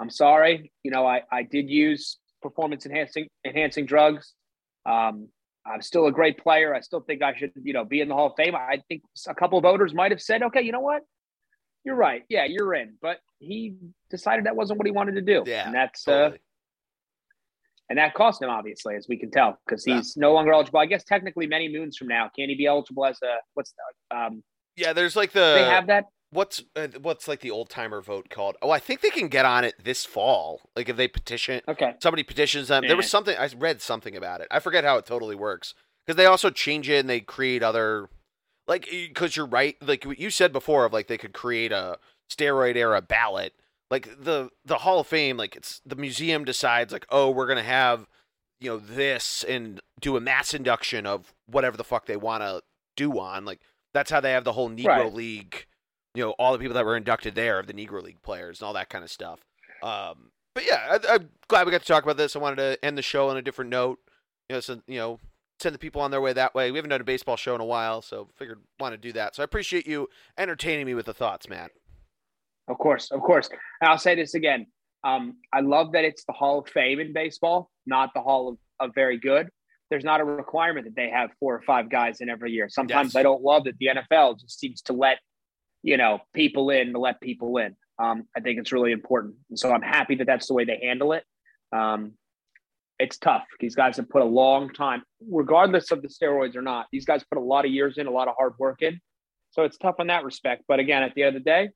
I'm sorry, you know, I, I did use performance enhancing enhancing drugs. Um, I'm still a great player. I still think I should, you know, be in the Hall of Fame. I think a couple of voters might have said, okay, you know what? You're right. Yeah, you're in. But he decided that wasn't what he wanted to do. Yeah, and that's totally. uh, and that cost him obviously, as we can tell, because Yeah. he's no longer eligible. I guess technically, many moons from now, can he be eligible as a what's that? Um, yeah, there's like the they have that. what's uh, what's like the old timer vote called? Oh, I think they can get on it this fall. Like if they petition, Okay. somebody petitions them. There was something I read something about it. I forget how it totally works because they also change it and they create other like because you're right. Like what you said before of like they could create a steroid era ballot. Like the the Hall of Fame, like it's the museum decides like oh we're gonna have you know this and do a mass induction of whatever the fuck they want to do on like that's how they have the whole Negro Right. League. You know all the people that were inducted there of the Negro League players and all that kind of stuff. Um, but yeah, I, I'm glad we got to talk about this. I wanted to end the show on a different note. You know, so, you know, send the people on their way that way. We haven't done a baseball show in a while, so figured want to do that. So I appreciate you entertaining me with the thoughts, Matt. Of course, of course. And I'll say this again. Um, I love that it's the Hall of Fame in baseball, not the Hall of, of Very Good. There's not a requirement that they have four or five guys in every year. Sometimes Yes. I don't love that the NFL just seems to let, you know, people in to let people in. Um, I think it's really important. And so I'm happy that that's the way they handle it. Um, it's tough. These guys have put a long time, regardless of the steroids or not. These guys put a lot of years in, a lot of hard work in. So it's tough in that respect. But again, at the end of the day,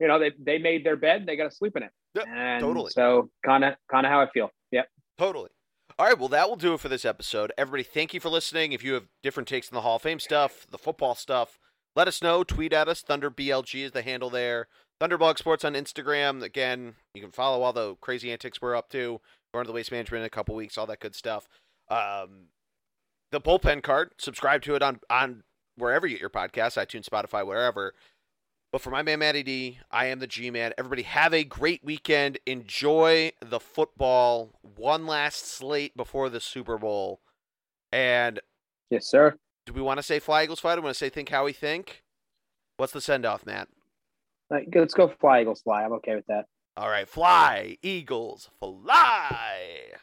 you know, they, they made their bed, they got to sleep in it. Yep, and totally. So kind of kind of how I feel. Yep. Totally. All right, well, that will do it for this episode. Everybody, thank you for listening. If you have different takes on the Hall of Fame stuff, the football stuff, let us know. Tweet at us. Thunder BLG is the handle there. Thunderblog Sports on Instagram. Again, you can follow all the crazy antics we're up to. Going to the waste management in a couple weeks, all that good stuff. Um, the bullpen card. Subscribe to it on on wherever you get your podcasts, iTunes, Spotify, wherever. But for my man Matty D, I am the G Man. Everybody have a great weekend. Enjoy the football. One last slate before the Super Bowl. And Yes, sir. do we want to say fly Eagles fly? Do we want to say think how we think? What's the send off, Matt? Right, let's go fly Eagles fly. I'm okay with that. All right, fly Eagles fly.